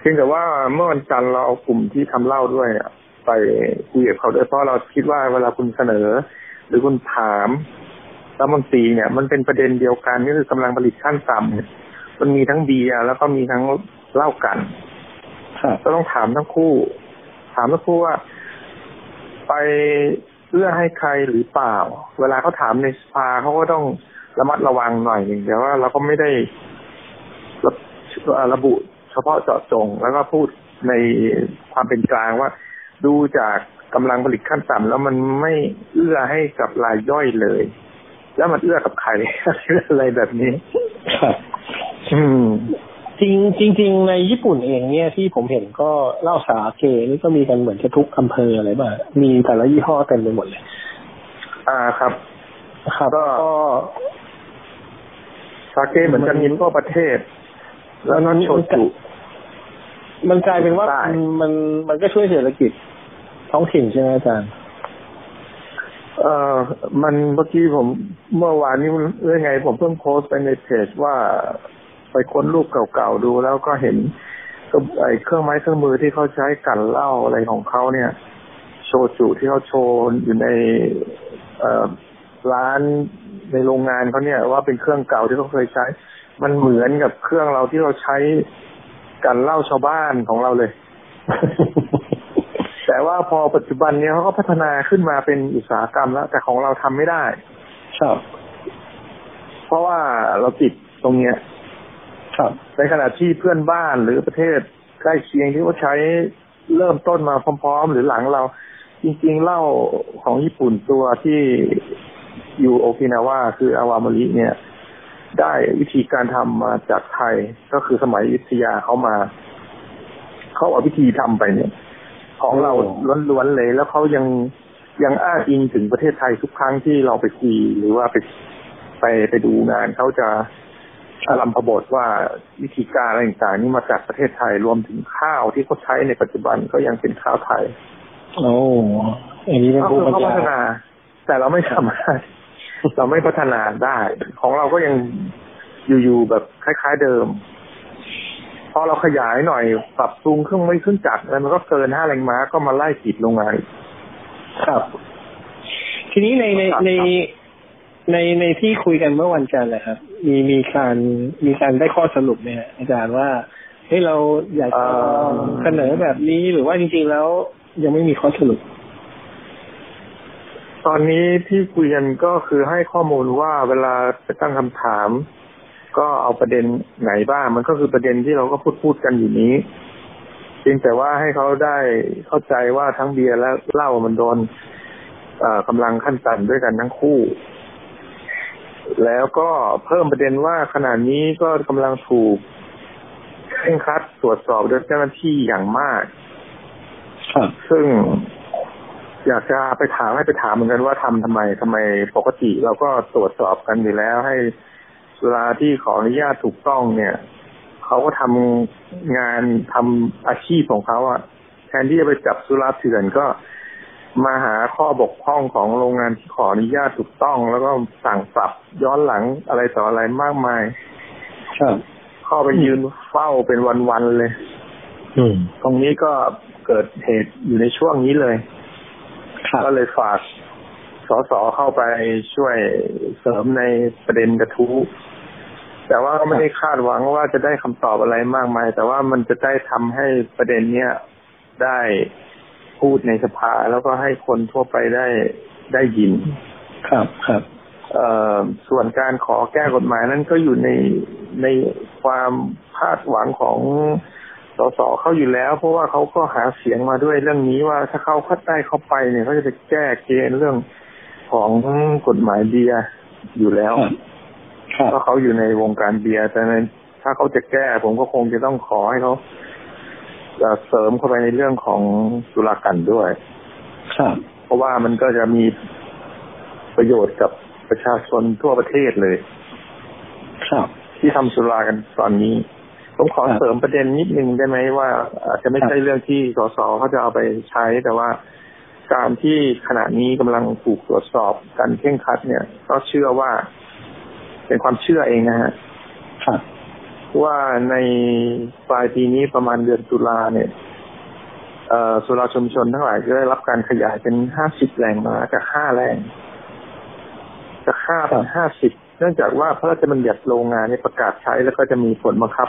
เพียงแต่ว่าเมื่อวันจันทร์เราเอากลุ่มที่ทำเหล้าด้วยอะไปคุยกับเขาด้วยเพราะเราคิดว่าเวลาคุณเสนอ หรือคุณถามรัฐมนตรีเนี่ย มันเป็นประเด็นเดียวกันก็คือกำลังผลิตขั้นต่ำเนี่ย มันมีทั้งเบียร์แล้วก็มีทั้งเหล้ากันครับก็ต้องถามทั้งคู่ ถามทั้งคู่ว่า ไปเอื้อให้ใครหรือเปล่า เวลาเขาถามในสภาเขาก็ต้องระมัดระวังหน่อยหนึ่งแต่ว่าเราก็ไม่ได้ระเอ่อระบุเฉพาะเจาะจง แล้วก็พูดในความเป็นกลางว่า ดูจากกำลังผลิตขั้นต่ำแล้วมันไม่เอื้อให้กับรายย่อยเลย แล้วมันเอื้อกับใครอะไรแบบนี้ครับอืม จริงจริงๆในญี่ปุ่นเองเนี่ยที่ผมเห็นก็เหล้าสาเกนี่ก็มีกันเหมือนจะทุกอำเภออะไรบ้างมีแต่ละยี่ห้อเต็มไปหมดเลย อ่าครับ ครับก็ก็ซาเกเหมือนกันมีทั่วประเทศ แล้วก็โชจุมันกลายเป็นว่าได้มันมันมันก็ช่วยเศรษฐกิจท้องถิ่นใช่ไหมอาจารย์เอ่อมันเมื่อกี้ผมเมื่อวานนี้เรื่องไง ผมเพิ่งโพสต์ไปในเพจว่า ไปค้นรูปเก่าๆดูแล้วก็เห็นก็ไอ้เครื่องไม้เครื่องมือที่เขาใช้กันเหล้าอะไรของเขาเนี่ย โชจุที่เขาโชว์อยู่ในเอ่อร้านในโรงงานเขาเนี่ย ว่าเป็นเครื่องเก่าที่เขาเคยใช้ มันเหมือนกับเครื่องเราที่เราใช้กันเหล้าชาวบ้านของเราเลย แต่แต่ว่าพอปัจจุบันเนี้ยเขาก็พัฒนาขึ้นมาเป็นอุตสาหกรรมแล้ว แต่ของเราทำไม่ได้ ครับ เพราะว่าเราติดตรงเนี้ย ครับ ในขณะที่เพื่อนบ้านหรือประเทศใกล้เคียงที่เขาใช้เริ่มต้นมาพร้อม ๆ หรือหลังเรา จริง ๆเหล้าของญี่ปุ่นตัวที่อยู่โอกินาวาคืออาวามาริเนี่ย ได้วิธีการทำมาจากไทยก็คือสมัยอยุธยาเขามาเขาเอาวิธีทำไปเนี่ย ของเราล้วนๆเลยแล้วเขายังยังอ้างอิงถึงประเทศไทยทุกครั้งที่เราไปคุยหรือว่าไปไปไปดูงานเขาจะ อารัมพบทว่าวิธีการอะไรต่างๆนี่มาจากประเทศไทยรวมถึงข้าวที่เขาใช้ในปัจจุบันก็ยังเป็นข้าวไทยโอ้อันนี้เป็นก็ผู้คือปัญเขาพัญาฒนา แต่เราไม่สามารถเราไม่พัฒนาได้ ของเราก็ยังอยู่ๆแบบคล้าย ๆเดิม พอเราขยายหน่อยปรับปรุงเครื่องไม่ขึ้นจักรแล้วมันก็เกินห้าแรงม้าก็มาไล่ปิดโรงงานครับ ทีนี้ในในในในในที่คุยกันเมื่อวันจันทร์นะครับ มีมีการมีการได้ข้อสรุปไหมฮะอาจารย์ว่าเฮ้ยเราอยากจะเสนอแบบนี้หรือว่าจริง ๆ แล้วยังไม่มีข้อสรุป ตอนนี้ที่คุยกันก็คือให้ข้อมูลว่าเวลาจะตั้งคำถาม ก็เอาประเด็นไหนบ้าง มันก็คือประเด็นที่เราก็พูดพูดกันอยู่นี้เพียงแต่ว่าให้เขาได้เข้าใจว่าทั้งเบียร์และเหล้ามันโดนเอ่อกำลังขั้นต่ำด้วยกันทั้งคู่ แล้วก็เพิ่มประเด็นว่าขณะนี้ก็กำลังถูกเคร่งครัดตรวจสอบโดยเจ้าหน้าที่อย่างมากครับซึ่งอยากจะไปถามให้ไปถามเหมือนกันว่าทำทำไมทำไมปกติเราก็ตรวจสอบกันอยู่แล้ว ให้สุราที่ขออนุญาตถูกต้องเนี่ยเขาก็ทำงานทำอาชีพของเขาอะแทนที่จะไปจับสุราเถื่อนก็ มาหาข้อบกพร่องของโรงงานที่ขออนุญาตถูกต้อง แล้วก็สั่งปรับย้อนหลังอะไรต่ออะไรมากมายครับเข้าไปยืนเฝ้าเป็นวันๆเลยอืมตรงนี้ก็เกิดเหตุอยู่ในช่วงนี้เลยครับก็เลยฝากสสเข้าไปช่วยเสริมในประเด็นกระทู้แต่ว่าก็ไม่ได้คาดหวังว่าจะได้คำตอบอะไรมากมาย แต่ว่ามันจะได้ทำให้ประเด็นเนี้ยได้ พูดในสภาแล้วก็ให้คนทั่วไปได้ได้ยิน ครับครับเอ่อส่วนการขอแก้กฎหมายนั้นก็อยู่ในในความคาดหวังของสสเขาอยู่แล้ว เพราะว่าเขาก็หาเสียงมาด้วยเรื่องนี้ว่าถ้าเขาคัดได้เข้าไปเนี่ยเขาจะไปแก้เกณฑ์เรื่องของกฎหมายเบียร์อยู่แล้วครับครับเพราะเขาอยู่ในวงการเบียร์แต่ในถ้าเขาจะแก้ผมก็คงจะต้องขอให้เขา เอ่อเสริมเข้าไปในเรื่องของสุรากันด้วย ครับ เพราะว่ามันก็จะมีประโยชน์กับประชาชนทั่วประเทศเลย ครับ ที่ทำสุรากันตอนนี้ผมขอครับเสริมประเด็นนิดนึงได้ไหมว่า อาจจะไม่ใช่ครับเรื่องที่สสเขาจะเอาไปใช้ แต่ว่าการที่ขณะนี้กำลังถูกตรวจสอบกันเคร่งครัดเนี่ย ก็เชื่อว่า เป็นความเชื่อเองนะฮะครับ ว่าในปลายปีนี้ประมาณเดือนตุลาเนี่ยเอ่อสุราชุมชนทั้งหลายจะได้รับการขยายเป็นห้าสิบแรงมาจากห้าแรงจากห้าเป็นห้าสิบเนื่องจากว่าพระราชบัญญัติโรงงานเนี่ยประกาศใช้แล้วก็จะมีผลบังคับ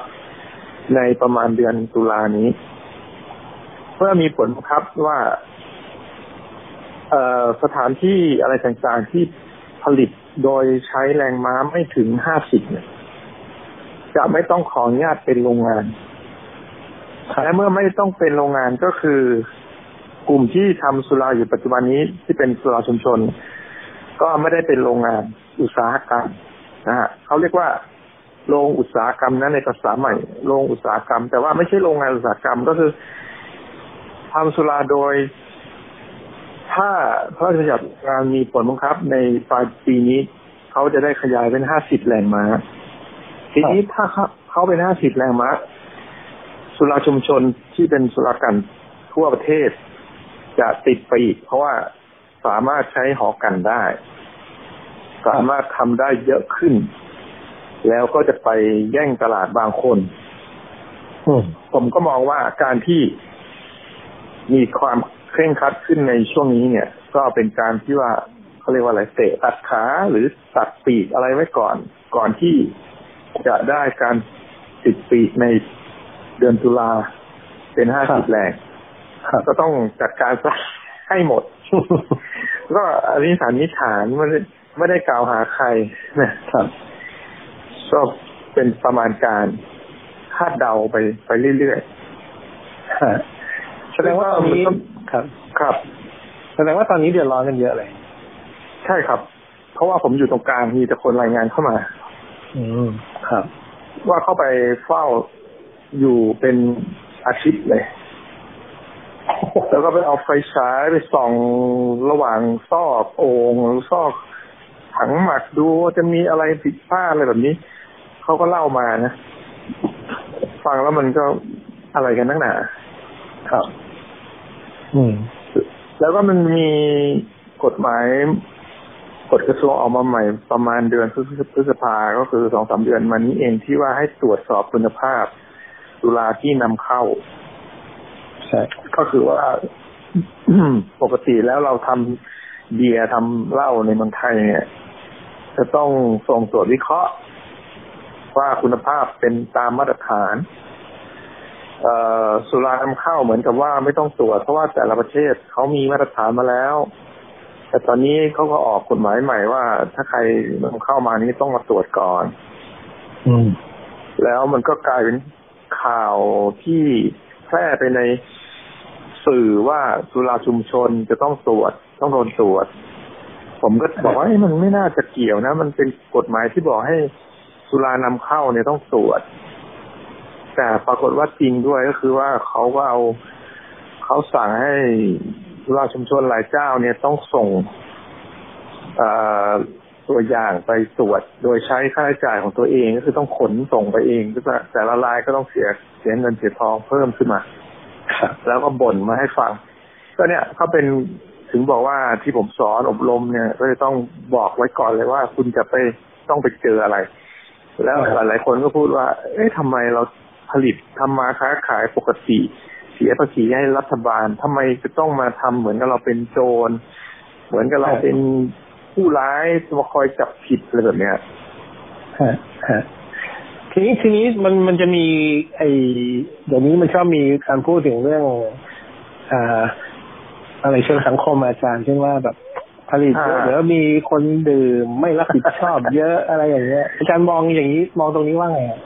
ในประมาณเดือนตุลานี้ เพื่อมีผลบังคับว่าเอ่อสถานที่อะไรต่างๆที่ผลิตโดยใช้แรงม้าไม่ถึงห้าสิบเนี่ย จะไม่ต้องขออนุญาตเป็นโรงงานและเมื่อไม่ต้องเป็นโรงงานก็คือกลุ่มที่ทำสุราอยู่ปัจจุบันนี้ที่เป็นสุราชุมชน ก็ไม่ได้เป็นโรงงานอุตสาหกรรมนะฮะเขาเรียกว่าโรงอุตสาหกรรมนั้นในภาษาใหม่โรงอุตสาหกรรม แต่ว่าไม่ใช่โรงงานอุตสาหกรรมก็คือทำสุราโดย ถ้าพระราชบัญญัติงานมีผลบังคับในปลายปีนี้ เขาจะได้ขยายเป็นห้าสิบแรงม้า ทีนี้ถ้าเขาเขาเป็นห้าสิบแรงม้าสุราชุมชนที่เป็นสุรากันทั่วประเทศ จะติดไปอีก เพราะว่าสามารถใช้หอกันได้ สามารถทำได้เยอะขึ้น แล้วก็จะไปแย่งตลาดบางคนอืมผมก็มองว่าการที่มีความเคร่งครัดขึ้นในช่วงนี้เนี่ย ก็เป็นการที่ว่าเขาเรียกว่าอะไรเตะตัดขาหรือตัดปีกอะไรไว้ก่อน ก่อนที่ จะได้การติดปีกในเดือนตุลาเป็นห้าครัสิบบแรงก็ต้องจัดการซะให้หมด ก็อันนี้สันนิษฐานไม่ได้ไม่ได้กล่าวหาใครนะครับก็เป็นประมาณการคาดเดาไปไปเรื่อยฮะแสดงว่าตอนนี้ครับๆครับ แสดงว่าตอนนี้เดือดร้อนกันเยอะเลย ใช่ครับ เพราะว่าผมอยู่ตรงกลางมีแต่คนรายงานเข้ามา อืมครับ ว่าเข้าไปเฝ้าอยู่เป็นอาทิตย์เลย แล้วก็ไปเอาไฟฉายไปส่องระหว่างซอกโอ่งหรือซอกถังหมักดูว่าจะมีอะไรผิดพลาดอะไรแบบนี้ เขาก็เล่ามานะ ฟังแล้วมันก็อะไรกันนักหนา ครับ อืม แล้วก็มันมีกฎหมาย กฎกระทรวงออกมาใหม่ประมาณเดือนพฤษภาก็คือสองสามเดือนมานี้เองที่ว่าให้ตรวจสอบคุณภาพสุราที่นำเข้าใช่ก็คือว่าปกติแล้วเราทำเบียร์ทำเหล้าในเมืองไทยเนี่ย จะต้องส่งตรวจวิเคราะห์ ว่าคุณภาพเป็นตามมาตรฐานเออสุรานำเข้าเหมือนกับว่าไม่ต้องตรวจเพราะว่าแต่ละประเทศเขามีมาตรฐานมาแล้ว แต่ตอนนี้เขาก็ออกกฎหมายใหม่ว่า ถ้าใครนำเข้ามานี้ต้องมาตรวจก่อน อืม แล้วมันก็กลายเป็นข่าวที่แพร่ไปในสื่อว่าสุราชุมชนจะต้องตรวจ ต้องโดนตรวจ ผมก็บอกว่าเอ้ยมันไม่น่าจะเกี่ยวนะ มันเป็นกฎหมายที่บอกให้สุรานำเข้าเนี่ยต้องตรวจ แต่ปรากฏว่าจริงด้วยก็คือว่าเขาก็เอาเขาสั่งให้ สุราชุมชนหลายเจ้าเนี่ยต้องส่งตัวอย่างไปตรวจโดยใช้ค่าใช้จ่ายของตัวเอง ก็คือต้องขนส่งไปเองก็จะแต่ละรายก็ต้องเสียเสียเงินเสียทองเพิ่มขึ้นมาแล้วก็บ่นมาให้ฟัง ก็เนี่ยเขาเป็นถึงบอกว่าที่ผมสอนอบรมเนี่ย ก็จะต้องบอกไว้ก่อนเลยว่า คุณจะไปต้องไปเจออะไร แล้วหลายๆคนก็พูดว่า เอ๊ะทำไมเราผลิตทำมาค้าขายปกติ เสียภาษีให้รัฐบาลทำไมจะต้องมาทำเหมือนกับเราเป็นโจร เหมือนกับเราเป็นผู้ร้ายมาคอยจับผิดอะไรแบบเนี้ยฮะฮะทีนี้ทีนี้มันมันจะมีไอเดี๋ยวนี้มันชอบมีการพูดถึงเรื่องอ่าอะไรเชิงสังคมอาจารย์เช่นว่าแบบผลิตเยอะอ่าเดี๋ยวมีคนดื่มไม่รับผิดชอบเยอะอะไรอย่างเงี้ยอาจารย์มองอย่างนี้มองตรงนี้ว่าไงอะ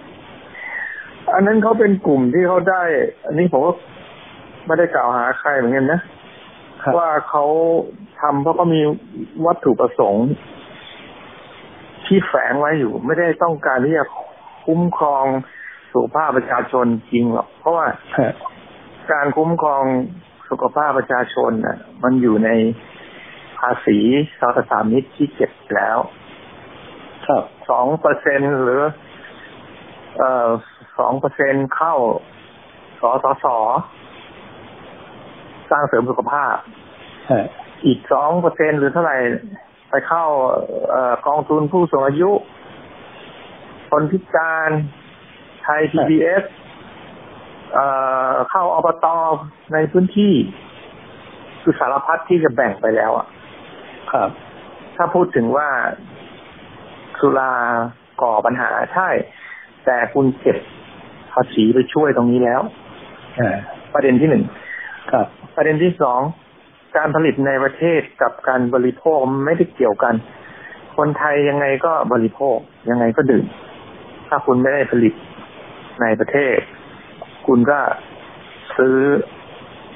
อันนั้นเขาเป็นกลุ่มที่เขาได้ อันนี้ผมก็ ไม่ได้กล่าวหาใครเหมือนกันนะครับว่าเขาทำเพราะเขามีวัตถุประสงค์ ที่แฝงไว้อยู่ ไม่ได้ต้องการที่จะคุ้มครองสุขภาพประชาชนจริงหรอกเพราะว่าฮะการคุ้มครองสุขภาพประชาชนน่ะ มันอยู่ในภาษีสรรพสามิตที่เก็บแล้วครับสองเปอร์เซ็นหรือเอ่อสองเปอร์เซ็นเข้าสสส สร้างเสริมสุขภาพฮะอีกสองเปอร์เซ็นหรือเท่าไหร่ไปเข้าเอ่อกองทุนผู้สูงอายุ คนพิการไทย PBS เอ่อเข้าอบตในพื้นที่ คือสารพัดที่จะแบ่งไปแล้วอะครับ ถ้าพูดถึงว่าสุราก่อปัญหาใช่ แต่คุณเก็บภาษีไปช่วยตรงนี้แล้วอ่าประเด็นที่หนึ่ง ครับ ประเด็นที่สองการผลิตในประเทศกับการบริโภคมันไม่ได้เกี่ยวกัน คนไทยยังไงก็บริโภคยังไงก็ดื่ม ถ้าคุณไม่ได้ผลิตในประเทศ คุณก็ซื้อ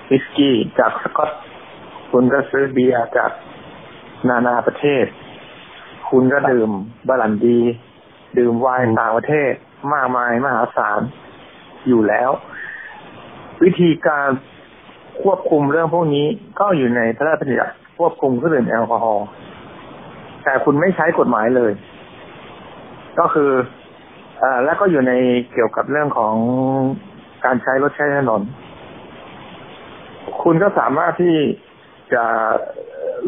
วิสกี้จากสกอตคุณก็ซื้อเบียร์จากนานาประเทศ คุณก็ดื่มบาลันดี ดื่มไวน์ต่างประเทศ มากมายมหาศาลอยู่แล้ว วิธีการ ควบคุมเรื่องพวกนี้ก็อยู่ในพระราชบัญญัติควบคุมเครื่องดื่มแอลกอฮอล์แต่คุณไม่ใช้กฎหมายเลย ก็คืออ่อแล้วก็อยู่ในเกี่ยวกับเรื่องของการใช้รถใช้ถนน คุณก็สามารถที่จะ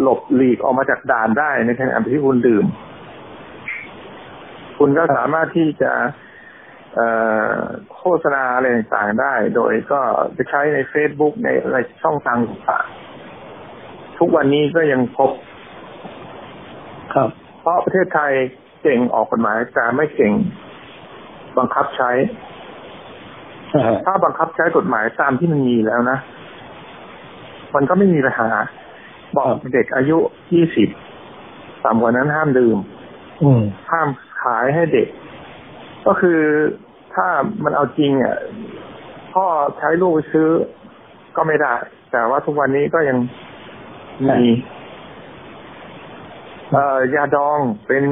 หลบหลีกออกมาจากด่านได้ในขณะที่คุณดื่ม คุณก็สามารถที่จะ โฆษณาอะไรต่างๆได้ โดยก็จะใช้ใน Facebook ในอะไรช่องทางต่างๆทุกวันนี้ก็ยังพบ ครับ เพราะประเทศไทยเก่งออกกฎหมายแต่ไม่เก่งบังคับใช้อ่าถ้าบังคับใช้กฎหมายตามที่มันมีแล้วนะ มันก็ไม่มีปัญหา บอกเด็กอายุยี่สิบต่ำกว่านั้นห้ามดื่มอืมห้ามขายให้เด็ก ก็คือ ถ้ามันเอาจริงอะพ่อใช้ลูกไปซื้อก็ไม่ได้ แต่ว่าทุกวันนี้ก็ยังมีเอ่อยาดองเป็น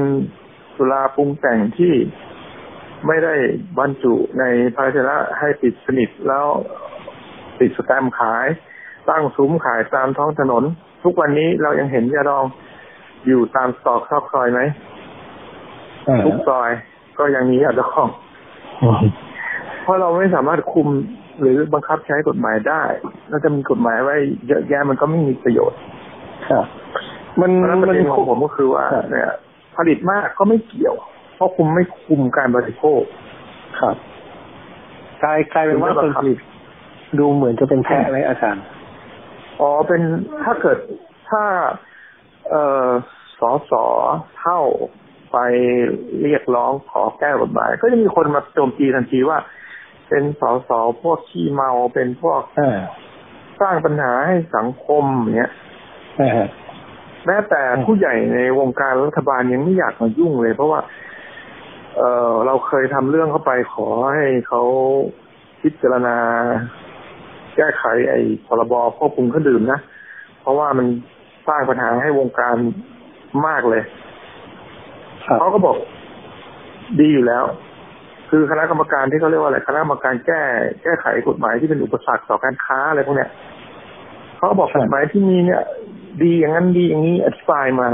สุราปรุงแต่งที่ไม่ได้บรรจุในภาชนะให้ปิดสนิทแล้วติดสแตมป์ขาย ตั้งซุ้มขายตามท้องถนน ทุกวันนี้เรายังเห็นยาดองอยู่ตามสตอกซอกซอยไหมอ่าทุกซอยก็ยังมียาดองอืม เพราะเราไม่สามารถคุมหรือบังคับใช้กฎหมายได้เราจะมีกฎหมายไว้เยอะแยะมันก็ไม่มีประโยชน์ครับมันเพราะฉะนั้นปมัระนเด็นของผมก็คือว่าครับเนี่ยผลิตมากก็ไม่เกี่ยว เพราะคุมไม่คุมการบริโภคครับกลายกลายเป็นว่าถึคงนไม่บังคับผลิตดูเหมือนจะเป็นแพะเลยอาจารย์อ๋อเป็นถ้าเกิดถ้า เอ่อสอสอเท่า ไปเรียกร้องขอแก้กฎหมาย ก็จะมีคนมาโจมตีทันทีว่า เป็นสอสอพวกขี้เมาเป็นพวกอ่าสร้างปัญหาให้สังคมอย่างเงี้ยอ่าแม้แต่ผู้ใหญ่ในวงการรัฐบาลยังไม่อยากมายุ่งเลย เพราะว่า เออเราเคยทำเรื่องเข้าไปขอให้เขาพิจารณา แก้ไขไอ้พรบควบคุมเครื่องดื่มนะ เพราะว่ามันสร้างปัญหาให้วงการมากเลยครับ เขาก็บอกดีอยู่แล้ว คือคณะกรรมการที่เขาเรียกว่าอะไรคณะกรรมการแก้แก้ไขกฎหมายที่เป็นอุปสรรคต่อการค้าอะไรพวกเนี้ยเขาก็บอกกฎหมายที่มีเนี่ย ดีอย่างนั้นดีอย่างนี้อธิบายมา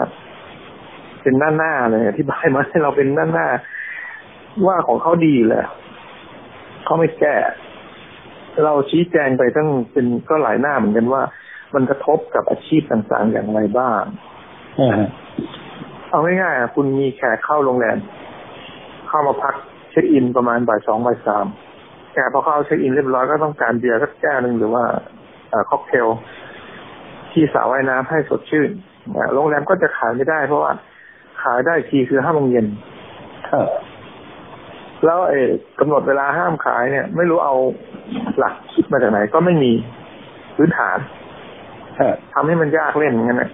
เป็นหน้าหน้าๆเลยอธิบายมาให้เราเป็นหน้าหน้าๆว่าของเขาดีแหละเขาไม่แก้ เราชี้แจงไปตั้งเป็นก็หลายหน้าเหมือนกันว่า มันกระทบกับอาชีพต่างๆอย่างไรบ้างอ่า เอาง่ายๆอะคุณมีแขกเข้าโรงแรมเข้ามาพักเช็คอินประมาณบ่ายสองบ่ายสามแขกพอเข้าเช็คอินเรียบร้อยก็ต้องการเบียร์สักแก้วหนึ่งหรือว่าเอ่อค็อกเทลที่สระว่ายน้ำให้สดชื่นอะโรงแรมก็จะขายไม่ได้ เพราะว่าขายได้ทีคือห้าโมงเย็นครับแล้วเออกำหนดเวลาห้ามขายเนี่ย ไม่รู้เอาหลักคิดมาจากไหน ก็ไม่มีพื้นฐานครับทำให้มันยากเล่นอย่างนั้นนะ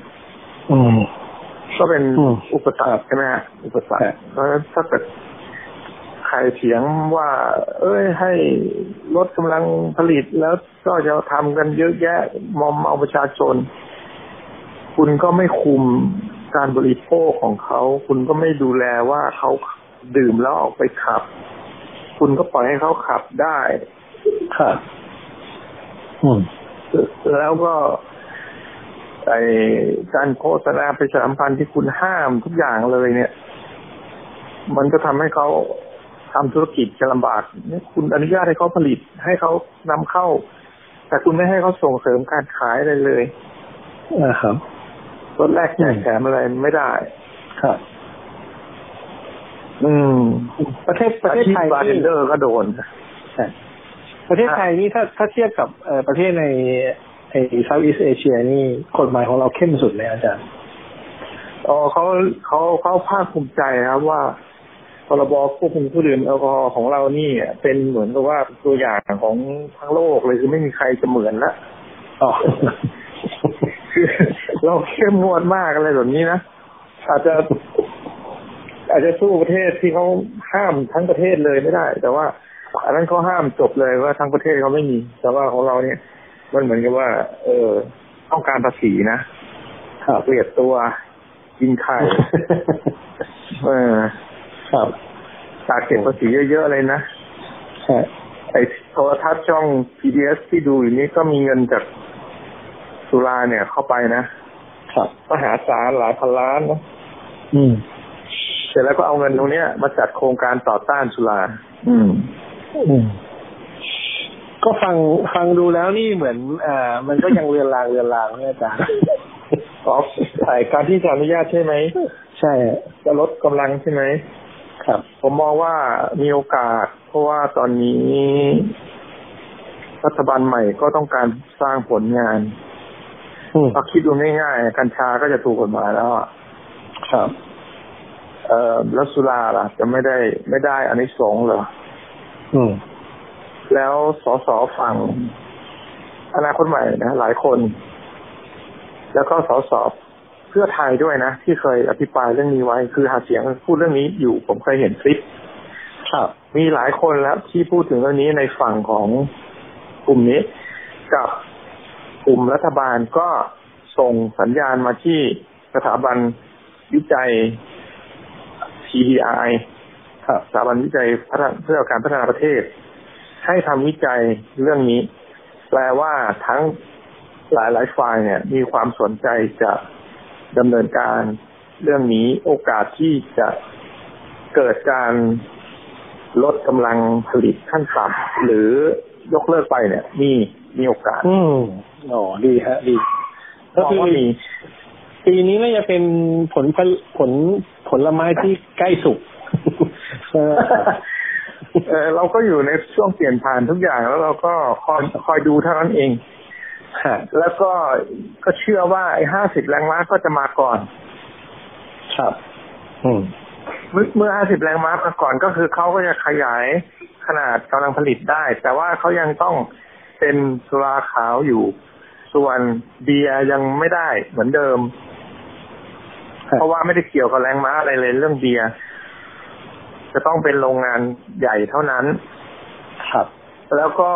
อืม ก็เป็นอืมอุปสรรคใช่ไหมฮะอุปสรรคครับเพราะฉะนั้นถ้าเกิดใครเถียงว่า เอ้ยให้ลดกำลังผลิตแล้วก็จะทำกันเยอะแยะมอมเอาประชาชน คุณก็ไม่คุมการบริโภคของเขา คุณก็ไม่ดูแลว่าเขาดื่มแล้วออกไปขับ คุณก็ปล่อยให้เขาขับได้ครับอืมแล้วก็ ไอการโฆษณาประชาสัมพันธ์ที่คุณห้ามทุกอย่างเลยเนี่ย มันก็ทำให้เขาทำธุรกิจจะลำบากเนี่ยคุณอนุญาตให้เขาผลิตให้เขานำเข้า แต่คุณไม่ให้เขาส่งเสริมการขายอะไรเลยอ่าครับลดแลกแจกแถมอะไรไม่ได้ ครับ อืม ประเทศประเทศไทยบาร์เทนี่นเดอร์ก็โดนใช่ประเทศไทยนี่ถ้าถ้าเทียบกับเอ่อประเทศในไอ้ Southeast Asia นี่กฎหมายของเราเข้มสุดเลยอาจารย์อ๋อเขาเขาเขาภาคภูมิใจครับว่าพรบควบคุมผู้ดื่มแอลกอฮอล์ของเรานี่เป็นเหมือนกับว่าเป็นตัวอย่างของทั้งโลกเลยคือไม่มีใครจะเหมือนละอ๋อคือเราเข้มงวดมากอะไรแบบนี้นะอาจจะ อาจจะสู้ประเทศที่เขาห้ามทั้งประเทศเลยไม่ได้ แต่ว่า อันนั้นเขาห้ามจบเลยว่าทั้งประเทศเขาไม่มี แต่ว่าของเราเนี่ย มันเหมือนกับว่า เออ ต้องการภาษีนะครับเกลียดตัวกินไข่เออครับตากเก็บภาษีเยอะๆเลยนะใช่ไอ้โทรทัศน์ช่อง PBS ที่ดูอยู่นี้ก็มีเงินจากสุราเนี่ยเข้าไปนะครับมหาศาลหลายพันล้านนะอืม เสร็จแล้วก็เอาเงินตรงเนี้ย มาจัดโครงการต่อต้านสุรา อืม อืม ก็ฟังฟังดูแล้วนี่เหมือนอ่ามันก็ยังเรือนรางเรือนรางเนี่ยอาจารย์ออฟถ่ายการที่จะอนุญาตใช่ไหม ใช่ จะลดกำลังใช่ไหมครับ ผมมองว่ามีโอกาส เพราะว่าตอนนี้ รัฐบาลใหม่ก็ต้องการสร้างผลงานอืมถ้าคิดดูง่ายๆกัญชาก็จะถูกกฎหมายแล้วอะครับ เอ่อแล้วสุราล่ะ จะไม่ได้ไม่ได้อันนี้สงส์เหรอ อืม แล้วสสฝั่งอนาคตใหม่นะหลายคน แล้วก็สสเพื่อไทยด้วยนะ ที่เคยอภิปรายเรื่องนี้ไว้ คือหาเสียงพูดเรื่องนี้อยู่ผมเคยเห็นคลิปครับมีหลายคนแล้วที่พูดถึงเรื่องนี้ในฝั่งของกลุ่มนี้ กับกลุ่มรัฐบาลก็ส่งสัญญาณมาที่สถาบันวิจัย TDI ครับสถาบันวิจัยพัฒนาเพื่อการพัฒนาประเทศ ให้ทำวิจัยเรื่องนี้ แปลว่าทั้งหลายหลายๆฝ่ายเนี่ย มีความสนใจจะดำเนินการเรื่องนี้โอกาสที่จะเกิดการลดกำลังผลิตขั้นต่ำหรือยกเลิกไปเนี่ย มีมีโอกาส อืมอ๋อดีฮะ ดีก็ก็คือว่ามีปีนี้น่าจะเป็นผลผลผลผลไม้ที่ใกล้สุกใช่ไหมครับ เออเราก็อยู่ในช่วงเปลี่ยนผ่านทุกอย่างแล้วเราก็คอยคอยดูเท่านั้นเองฮะแล้วก็ก็เชื่อว่าไอ้ห้าสิบแรงม้าก็จะมาก่อน ครับ อืมเมื่อเมื่อห้าสิบแรงม้ามาก่อนก็คือเขาก็จะขยายขนาดกำลังผลิตได้ แต่ว่าเขายังต้องเป็นสุราขาวอยู่ ส่วนเบียร์ยังไม่ได้เหมือนเดิมครับเพราะว่าไม่ได้เกี่ยวกับแรงม้าอะไรเลยเรื่องเบียร์ จะต้องเป็นโรงงานใหญ่เท่านั้น ครับ แล้วก็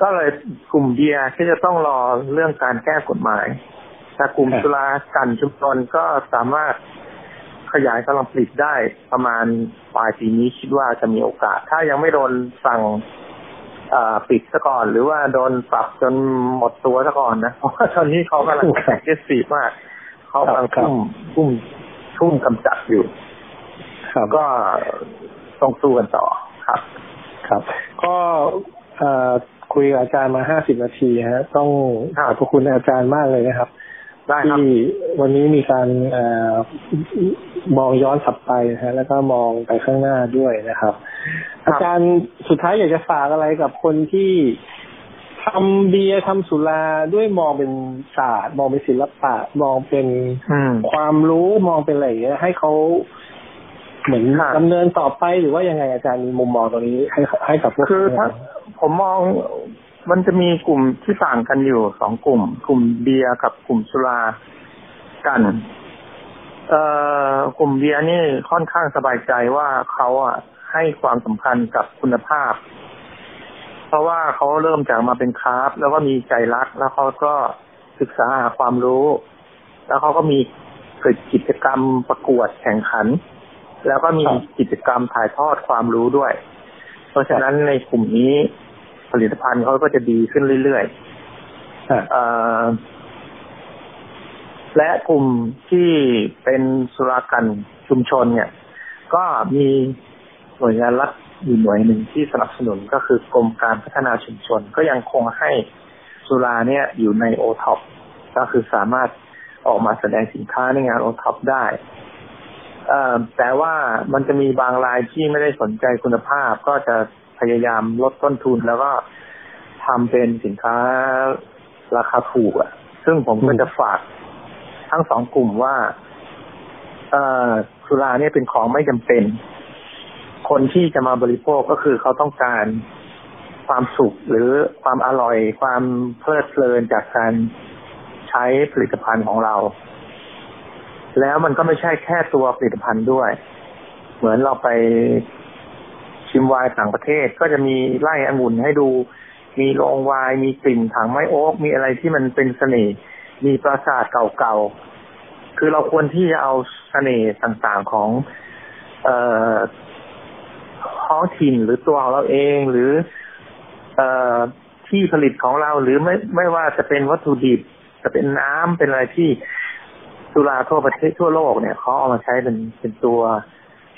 ก็เลยกลุ่มเบียร์ที่จะต้องรอเรื่องการแก้กฎหมายแต่กลุ่มครับสุรากันชุมชนก็สามารถขยายกำลังผลิตได้ประมาณปลายปีนี้คิดว่าจะมีโอกาส ถ้ายังไม่โดนสั่งเอ่อปิดซะก่อน หรือว่าโดนปรับจนหมดตัวซะก่อนนะเพราะว่าตอนนี้เขากำลังแข่งเกสีมากเขากำลังครับทุ่มทุ่มทุ่มกำจัดอยู่ครับ ก็ต้องสู้กันต่อครับ ครับ ก็เอ่อคุยกับอาจารย์มาห้าสิบนาทีฮะ ต้องขอบพระคุณอาจารย์มากเลยนะครับได้ครับที่วันนี้มีการเออมองย้อนกลับไปนะฮะ แล้วก็มองไปข้างหน้าด้วยนะครับครับ อาจารย์สุดท้ายอยากจะฝากอะไรกับคนที่ทำเบียร์ทำสุราด้วยมองเป็นศาสตร์ มองเป็นศิลปะ มองเป็นอืมความรู้มองเป็นอะไรอย่างเงี้ยให้เขา เหมือนครับดำเนินต่อไปหรือว่ายังไงอาจารย์มีมุมมองตรงนี้ให้ให้กับพวกคือถ้าผมมองมันจะมีกลุ่มที่ต่างกันอยู่สองกลุ่ม กลุ่มเบียร์กับกลุ่มสุรากันเอ่อกลุ่มเบียร์นี่ค่อนข้างสบายใจว่าเขาอะให้ความสำคัญกับคุณภาพ เพราะว่าเขาเริ่มจากมาเป็นคราฟต์แล้วก็มีใจรัก แล้วเขาก็ศึกษาหาความรู้ แล้วเขาก็มีเกิดกิจกรรมประกวดแข่งขัน แล้วก็มีกิจกรรมถ่ายทอดความรู้ด้วย เพราะฉะนั้นในกลุ่มนี้ผลิตภัณฑ์เขาก็จะดีขึ้นเรื่อยๆอะเอ่อและกลุ่มที่เป็นสุรากันชุมชนเนี่ย ก็มีหน่วยงานรัฐอยู่หน่วยหนึ่งที่สนับสนุนก็คือกรมการพัฒนาชุมชน ก็ยังคงให้สุราเนี่ยอยู่ในโอท็อปก็คือสามารถออกมาแสดงสินค้าในงานโอท็อปได้เอ่อ แต่ว่ามันจะมีบางรายที่ไม่ได้สนใจคุณภาพ ก็จะพยายามลดต้นทุนแล้วก็ทำเป็นสินค้าราคาถูกอะ ซึ่งผมก็จะฝากทั้งสองกลุ่มว่าเออสุราเนี่ยเป็นของไม่จำเป็น คนที่จะมาบริโภคก็คือเขาต้องการความสุขหรือความอร่อย ความเพลิดเพลินจากการใช้ผลิตภัณฑ์ของเรา แล้วมันก็ไม่ใช่แค่ตัวผลิตภัณฑ์ด้วย เหมือนเราไปชิมไวน์ต่างประเทศก็จะมีไล่องุ่นให้ดู มีโรงไวน์มีกลิ่นถังไม้โอ๊กมีอะไรที่มันเป็นเสน่ห์มีปราสาทเก่าๆ คือเราควรที่จะเอาเสน่ห์ต่างๆของ เอ่อท้องถิ่นหรือตัวของเราเองหรือ เอ่อที่ผลิตของเราหรือไม่ไม่ว่าจะเป็นวัตถุดิบจะเป็นน้ำเป็นอะไรที่ สุราทั่วประเทศทั่วโลกเนี่ยเขาเอามาใช้เป็นเป็นตัว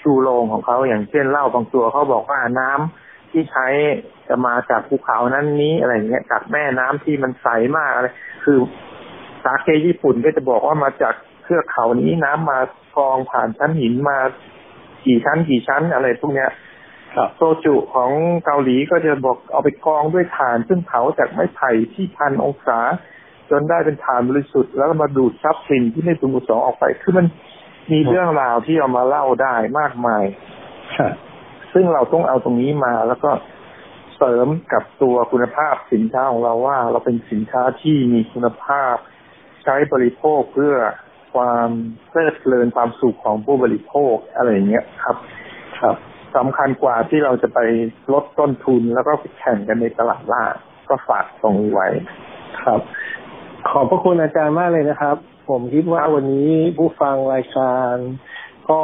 ชูโรงของเขาอย่างเช่นเหล้าบางตัวเขาบอกว่าน้ำที่ใช้จะมาจากภูเขานั้นนี้อะไรอย่างเงี้ยจากแม่น้ำที่มันใสมากอะไรคือสาเกญี่ปุ่นก็จะบอกว่ามาจากเทือกเขานี้น้ำมากรองผ่านชั้นหินมากี่ชั้นกี่ชั้นอะไรพวกเนี้ยครับโซจุของเกาหลีก็จะบอกเอาไปกรองด้วยถ่านซึ่งเผาจากไม้ไผ่ที่พันองศา จนได้เป็นถ่านบริสุทธิ์แล้วก็มาดูดซับกลิ่นที่ไม่พึงประสงค์ออกไป คือมันมีเรื่องราวที่เอามาเล่าได้มากมายครับซึ่งเราต้องเอาตรงนี้มาแล้วก็เสริมกับตัวคุณภาพสินค้าของเราว่า เราเป็นสินค้าที่มีคุณภาพช้บริโภคเพื่อความเพลิดเพลินความสุขของผู้บริโภคอะไรอย่างเงี้ยครับ ครับสำคัญกว่าที่เราจะไปลดต้นทุนแล้วก็ไปแข่งกันในตลาดล่าก็ฝากตรงนี้ไว้ ครับ ขอบพระคุณอาจารย์มากเลยนะครับ ผมคิดว่าวันนี้ผู้ฟังรายการก็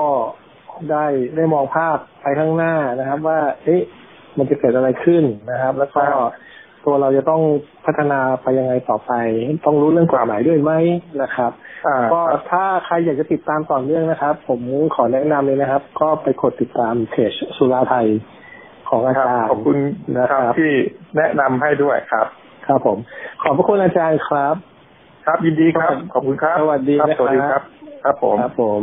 ได้ได้มองภาพไปข้างหน้านะครับ ว่า เอ๊ะ มันจะเกิดอะไรขึ้นนะครับ แล้วก็ครับตัวเราจะต้องพัฒนาไปยังไงต่อไป ต้องรู้เรื่องกฎหมายด้วยไหมนะครับอ่าก็ครับถ้าใครอยากจะติดตามต่อเนื่องนะครับ ผมขอแนะนำเลยนะครับ ก็ไปกดติดตามเพจสุราไทยของอาครับจารย์ขอบคุณนะคครัรับบที่แนะนำให้ด้วยครับ ครับผม ขอบพระคุณอาจารย์ครับ ครับยินดีครับ ขอบคุณครับ สวัสดีครับนะครับสวัสดีครับ ครับผมครับผม